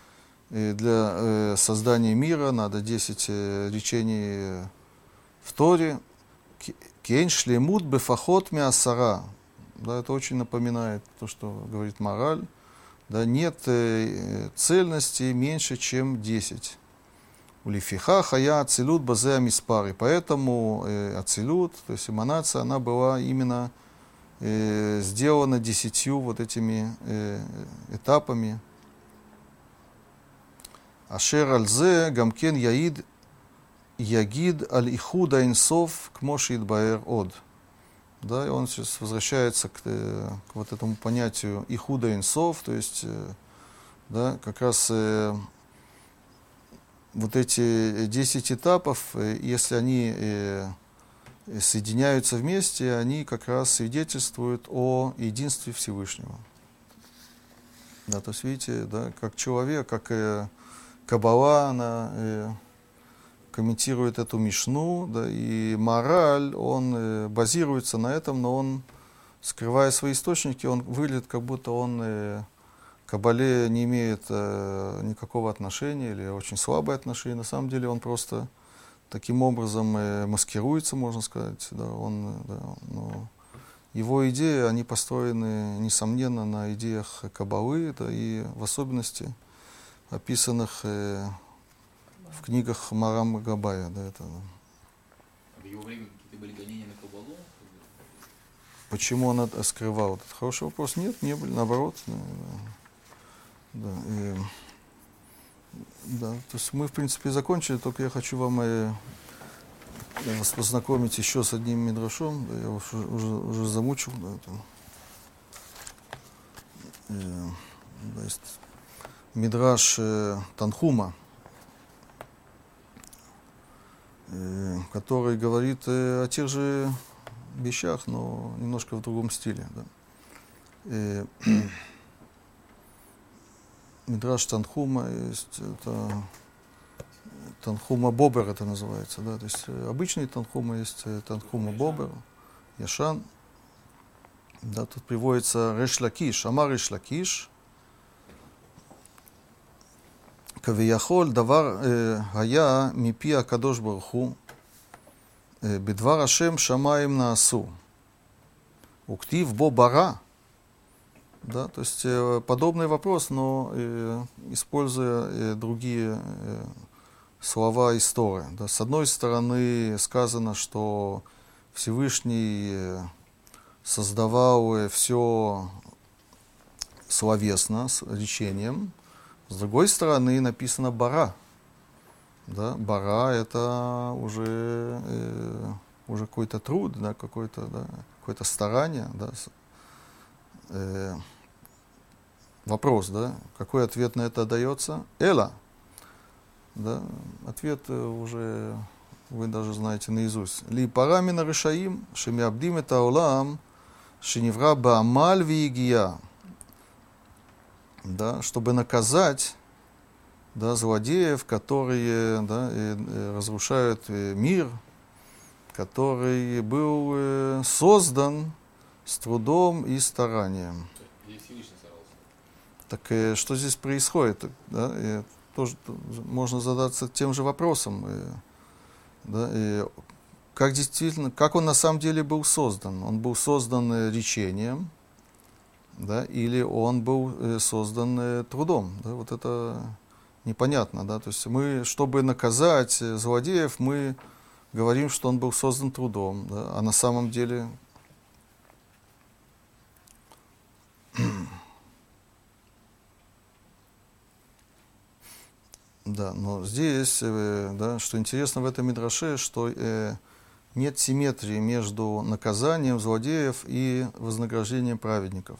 э, для э, создания мира, надо 10 э, речений в Торе Кейн шлемут бефахот миасара. Да, это очень напоминает то, что говорит мораль. Да, нет э, цельности меньше, чем 10. У лифиха хая ацилют базе амиспари. Поэтому э, ацилют, то есть эманация, она была именно э, сделана десятью вот этими э, этапами. Ашер альзе гамкен яид Ягид аль-Ихуд Айнсов к Моши Баэр Од. Да, и он сейчас возвращается к, э, к вот этому понятию Ихуда Инсов, то есть э, да, как раз э, вот эти 10 этапов, если они соединяются вместе, они как раз свидетельствуют о единстве Всевышнего. Да, то есть видите, да, как человек, как э, Кабала, она э, комментирует эту мишну, да, и мораль, он э, базируется на этом, но он скрывая свои источники, он выглядит, как будто он э, к Кабале не имеет э, никакого отношения или очень слабое отношение. На самом деле он просто таким образом маскируется, можно сказать. Да, он, да, но его идеи, они построены, несомненно, на идеях Кабалы, да, и в особенности описанных в книгах Марам Габая. Да, это, В его время какие-то были гонения на Кабалу? Почему он это скрывал? Это хороший вопрос. Нет, не были, наоборот. Да, да, и, да, то есть мы, в принципе, закончили, только я хочу вам э, вас познакомить еще с одним мидрашом. Да, я вас уже, уже, уже замучил. Да, это, э, да, есть мидраш э, Танхума, э, который говорит э, о тех же вещах, но немножко в другом стиле. Да. Э, Мидраш Танхума есть, это Танхума Бобер это называется, да, то есть э, обычный Танхума есть э, Танхума Бобер, Яшан, да, тут приводится Решлакиш, Амар Решлакиш, כביכול דבר אה, היה מפי הקדוש ברוך הוא, אה, בדבר השם שמיים נעשו, וכתיב בו ברא. Да, то есть э, подобный вопрос, но э, используя э, другие э, слова из Торы. Да. С одной стороны сказано, что Всевышний э, создавал все словесно, с речением. с другой стороны написано «бара». Да, «бара» — это уже, э, уже какой-то труд, да, какое-то да, какое старание. Да. Э, вопрос, да, какой ответ на это дается? «Эла». Да, ответ э, уже вы даже знаете наизусть. «Ли парамина решаим, шемиабдим это олам, шиневра баамаль виегия» да, чтобы наказать да, злодеев, которые да, э, э, разрушают э, мир, который был э, создан с трудом и старанием. Так э, что здесь происходит? Да? И тоже можно задаться тем же вопросом. э, да? И как действительно, как он на самом деле был создан? Он был создан речением, да? или он был э, создан э, трудом? Да? Вот это непонятно. Да? То есть мы, чтобы наказать э, злодеев, мы говорим, что он был создан трудом, да? а на самом деле Да, но здесь, да, что интересно в этом Мидраше, что э, нет симметрии между наказанием злодеев и вознаграждением праведников.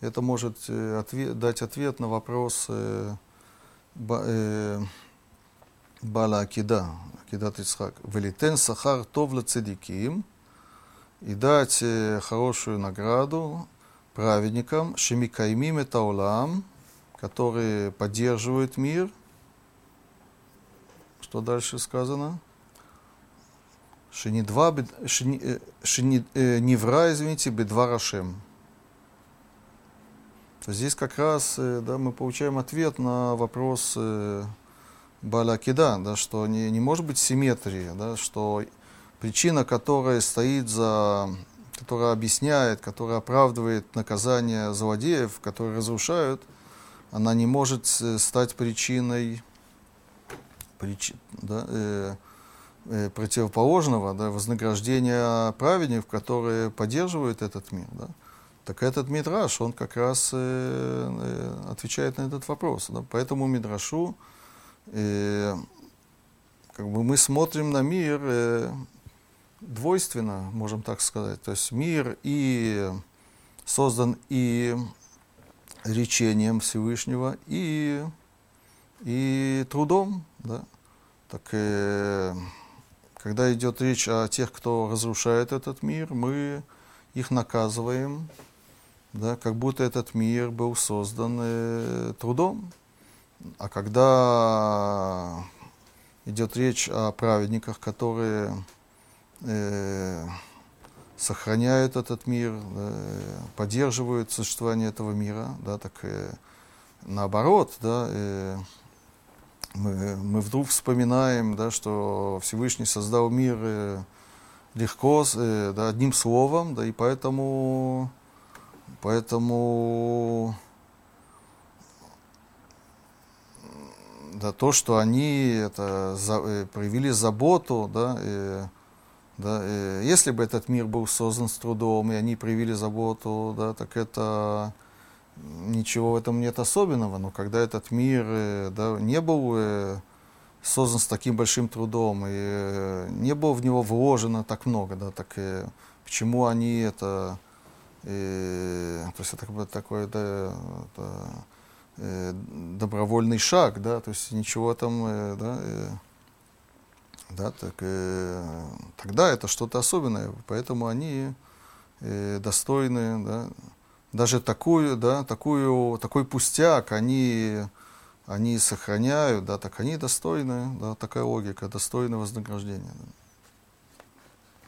Это может э, отве- дать ответ на вопрос э, ба- э, Бала Акида, Акидат Ицхак. Велитен сахар тов цедиким и дать э, хорошую награду праведникам, шемикаймим это олам, которые поддерживают мир, что дальше сказано? Шенидва, бед- шени- э, э, невра, извините, бедва рашем. Здесь как раз э, да, мы получаем ответ на вопрос э, Балакида, да, что не, не может быть симметрии, да, что причина, которая стоит за, которая объясняет, которая оправдывает наказание злодеев, которые разрушают, она не может стать причиной прич- да, э, э, противоположного да, вознаграждения праведников, которые поддерживают этот мир. Да. Так этот мидраш, он как раз э, э, отвечает на этот вопрос. Да. Поэтому мидрашу э, как бы мы смотрим на мир э, двойственно, можем так сказать. То есть мир и создан и речением Всевышнего, и и трудом, да. Так э, когда идет речь о тех, кто разрушает этот мир, мы их наказываем, да, как будто этот мир был создан э, трудом. А когда идет речь о праведниках, которые э, сохраняют этот мир, да, поддерживают существование этого мира, да, так э, наоборот, да, э, мы, мы вдруг вспоминаем, да, что Всевышний создал мир э, легко, э, да, одним словом, да, и поэтому, поэтому да, то, что они это, за, э, проявили заботу, да, э, да, э, если бы этот мир был создан с трудом, и они проявили заботу, да, так это ничего в этом нет особенного. Но когда этот мир э, да, не был э, создан с таким большим трудом, и не было в него вложено так много, да, так э, почему они это, то есть это как бы такой да, это, э, добровольный шаг, да, то есть ничего там, э, да, э, да, так, тогда это что-то особенное, поэтому они достойны, да, даже такую, да, такую, такой пустяк они, они сохраняют, да, так они достойны, да, такая логика, достойны вознаграждения. Да.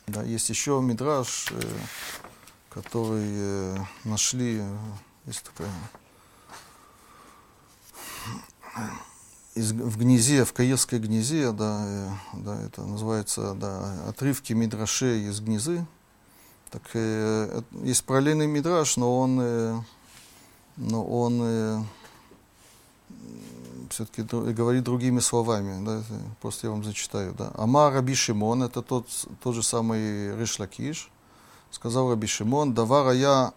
Да, есть еще мидраж, который э, нашли, есть такая из, в гнизе, в Каирской гнизе, да, э, да, это называется, да, отрывки мидрашей из гнизы. Так э, есть параллельный мидраш, но он, э, но он э, все-таки говорит другими словами. Да, просто я вам зачитаю. Да. Ама Раби Шимон, это тот, тот же самый Риш Лакиш, сказал Раби Шимон, давара я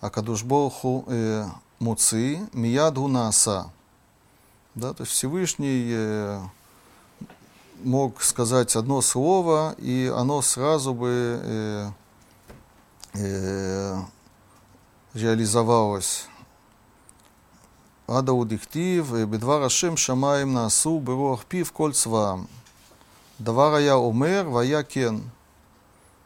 Акадушбоху э, Муци, мияду нааса. Да, то есть Всевышний э, мог сказать одно слово, и оно сразу бы э, э, реализовалось. Ада удихтив, бедвар Ашем шамаем насу беруах пив коль цваам. Давара я умер, вая кен.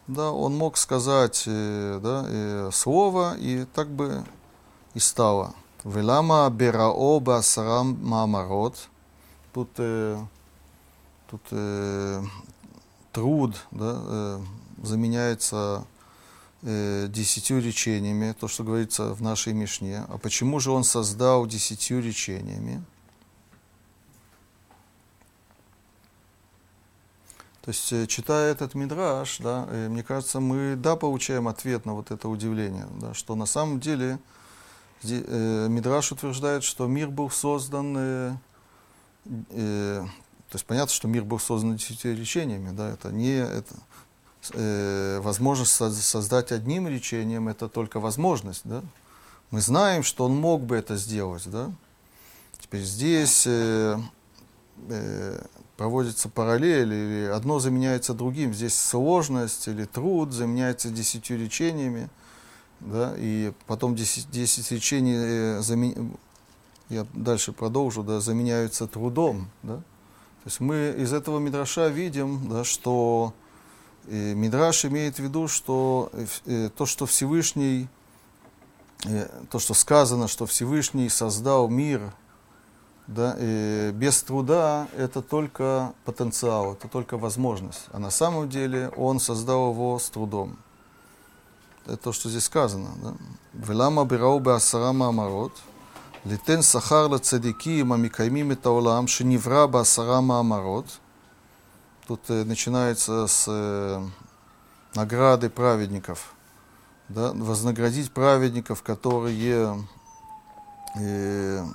Да, он мог сказать э, да, э, слово, и так бы и стало. Велама берао басарам маамарот. Тут, э, тут э, труд да, э, заменяется э, десятью речениями, то, что говорится в нашей Мишне. А почему же он создал десятью речениями? То есть, э, читая этот мидраж, да, э, мне кажется, мы, да, получаем ответ на вот это удивление, да, что на самом деле э, мидраж утверждает, что мир был создан, э, э, то есть понятно, что мир был создан десятью речениями, да, это не, это, э, возможность создать одним речением, это только возможность, да. Мы знаем, что он мог бы это сделать, да. Теперь здесь э, э, проводится параллель, или одно заменяется другим. Здесь сложность или труд заменяется десятью речениями, да, и потом десять, десять речений, э, замен... я дальше продолжу, да, заменяются трудом, да. То есть мы из этого мидраша видим, да, что и Мидраш имеет в виду, что э, то, что Всевышний, э, то, что сказано, что Всевышний создал мир да, и без труда, это только потенциал, это только возможность. А на самом деле он создал его с трудом. Это то, что здесь сказано. Велама бирау беасара маамарот, литен сахар лацадиким амикаймим это олам, шенивра беасара маамарот, Тут э, начинается с э, награды праведников. Да, вознаградить праведников, которые э,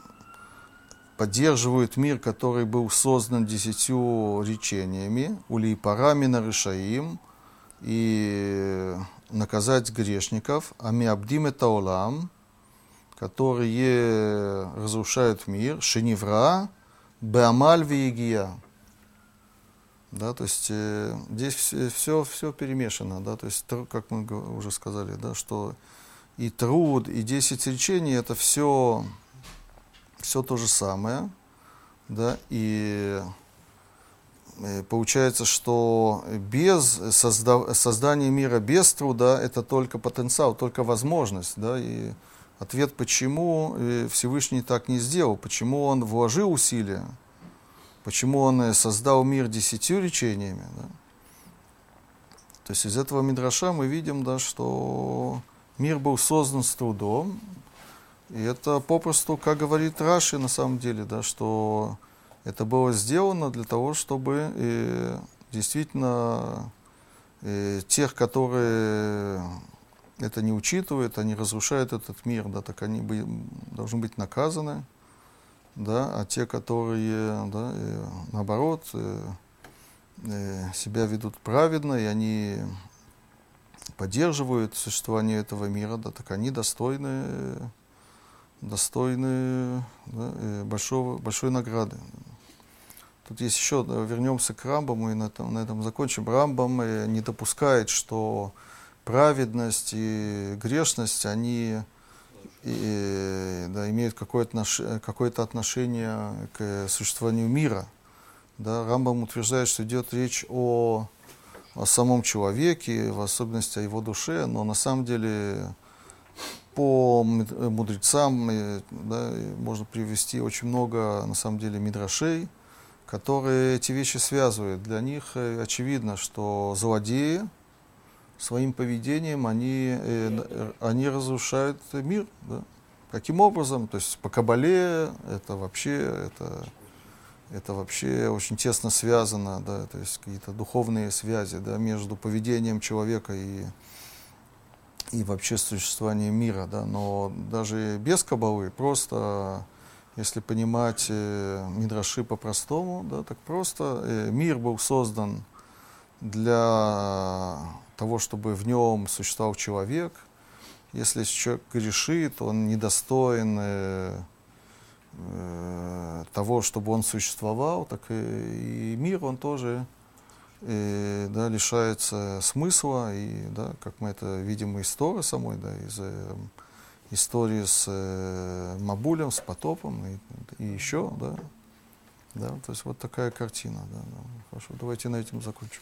поддерживают мир, который был создан десятью речениями, ули парами нарышаим, и наказать грешников, ами абдим это олам, которые разрушают мир, шеневра, беамаль виегия, да, то есть э, здесь все, все, все перемешано, да, то есть, как мы уже сказали, да, что и труд, и десять речений это все, все то же самое, да, и э, получается, что без созда, создания мира без труда это только потенциал, только возможность, да, и ответ, почему э, Всевышний так не сделал, почему он вложил усилия, Почему он создал мир десятью речениями? Да? То есть из этого мидраша мы видим, да, что мир был создан с трудом, и это попросту, как говорит Раши на самом деле, да, что это было сделано для того, чтобы э, действительно э, тех, которые это не учитывают, они разрушают этот мир, да, так они бы, должны быть наказаны, да, а те, которые, да, э, наоборот, э, э, себя ведут праведно, и они поддерживают существование этого мира, да, так они достойны, достойны да, э, большого, большой награды. Тут есть еще, вернемся к Рамбаму и на этом, на этом закончим. Рамбам э, не допускает, что праведность и грешность, они и, да, имеют какое-то, отнош... какое-то отношение к существованию мира. Да, Рамбам утверждает, что идет речь о, о самом человеке, в особенности о его душе, но на самом деле по мудрецам э, да, можно привести очень много, на самом деле, мидрашей, которые эти вещи связывают. Для них э, очевидно, что злодеи своим поведением, они, э, они разрушают мир. Да? Каким образом? То есть по Кабале это вообще, это, это вообще очень тесно связано, да, то есть какие-то духовные связи да, между поведением человека и, и вообще существованием мира. Да? Но даже без Кабалы, просто если понимать э, Мидраши по-простому, да, так просто э, мир был создан для того, чтобы в нем существовал человек. Если человек грешит, он недостоин э, э, того, чтобы он существовал, так и, и мир, он тоже э, да, лишается смысла. И, да, как мы это видим из Торы самой, да, из э, истории с э, Мабулем, с потопом и, и еще, да. Да, то есть вот такая картина. Да, да. Хорошо, давайте на этом закончим.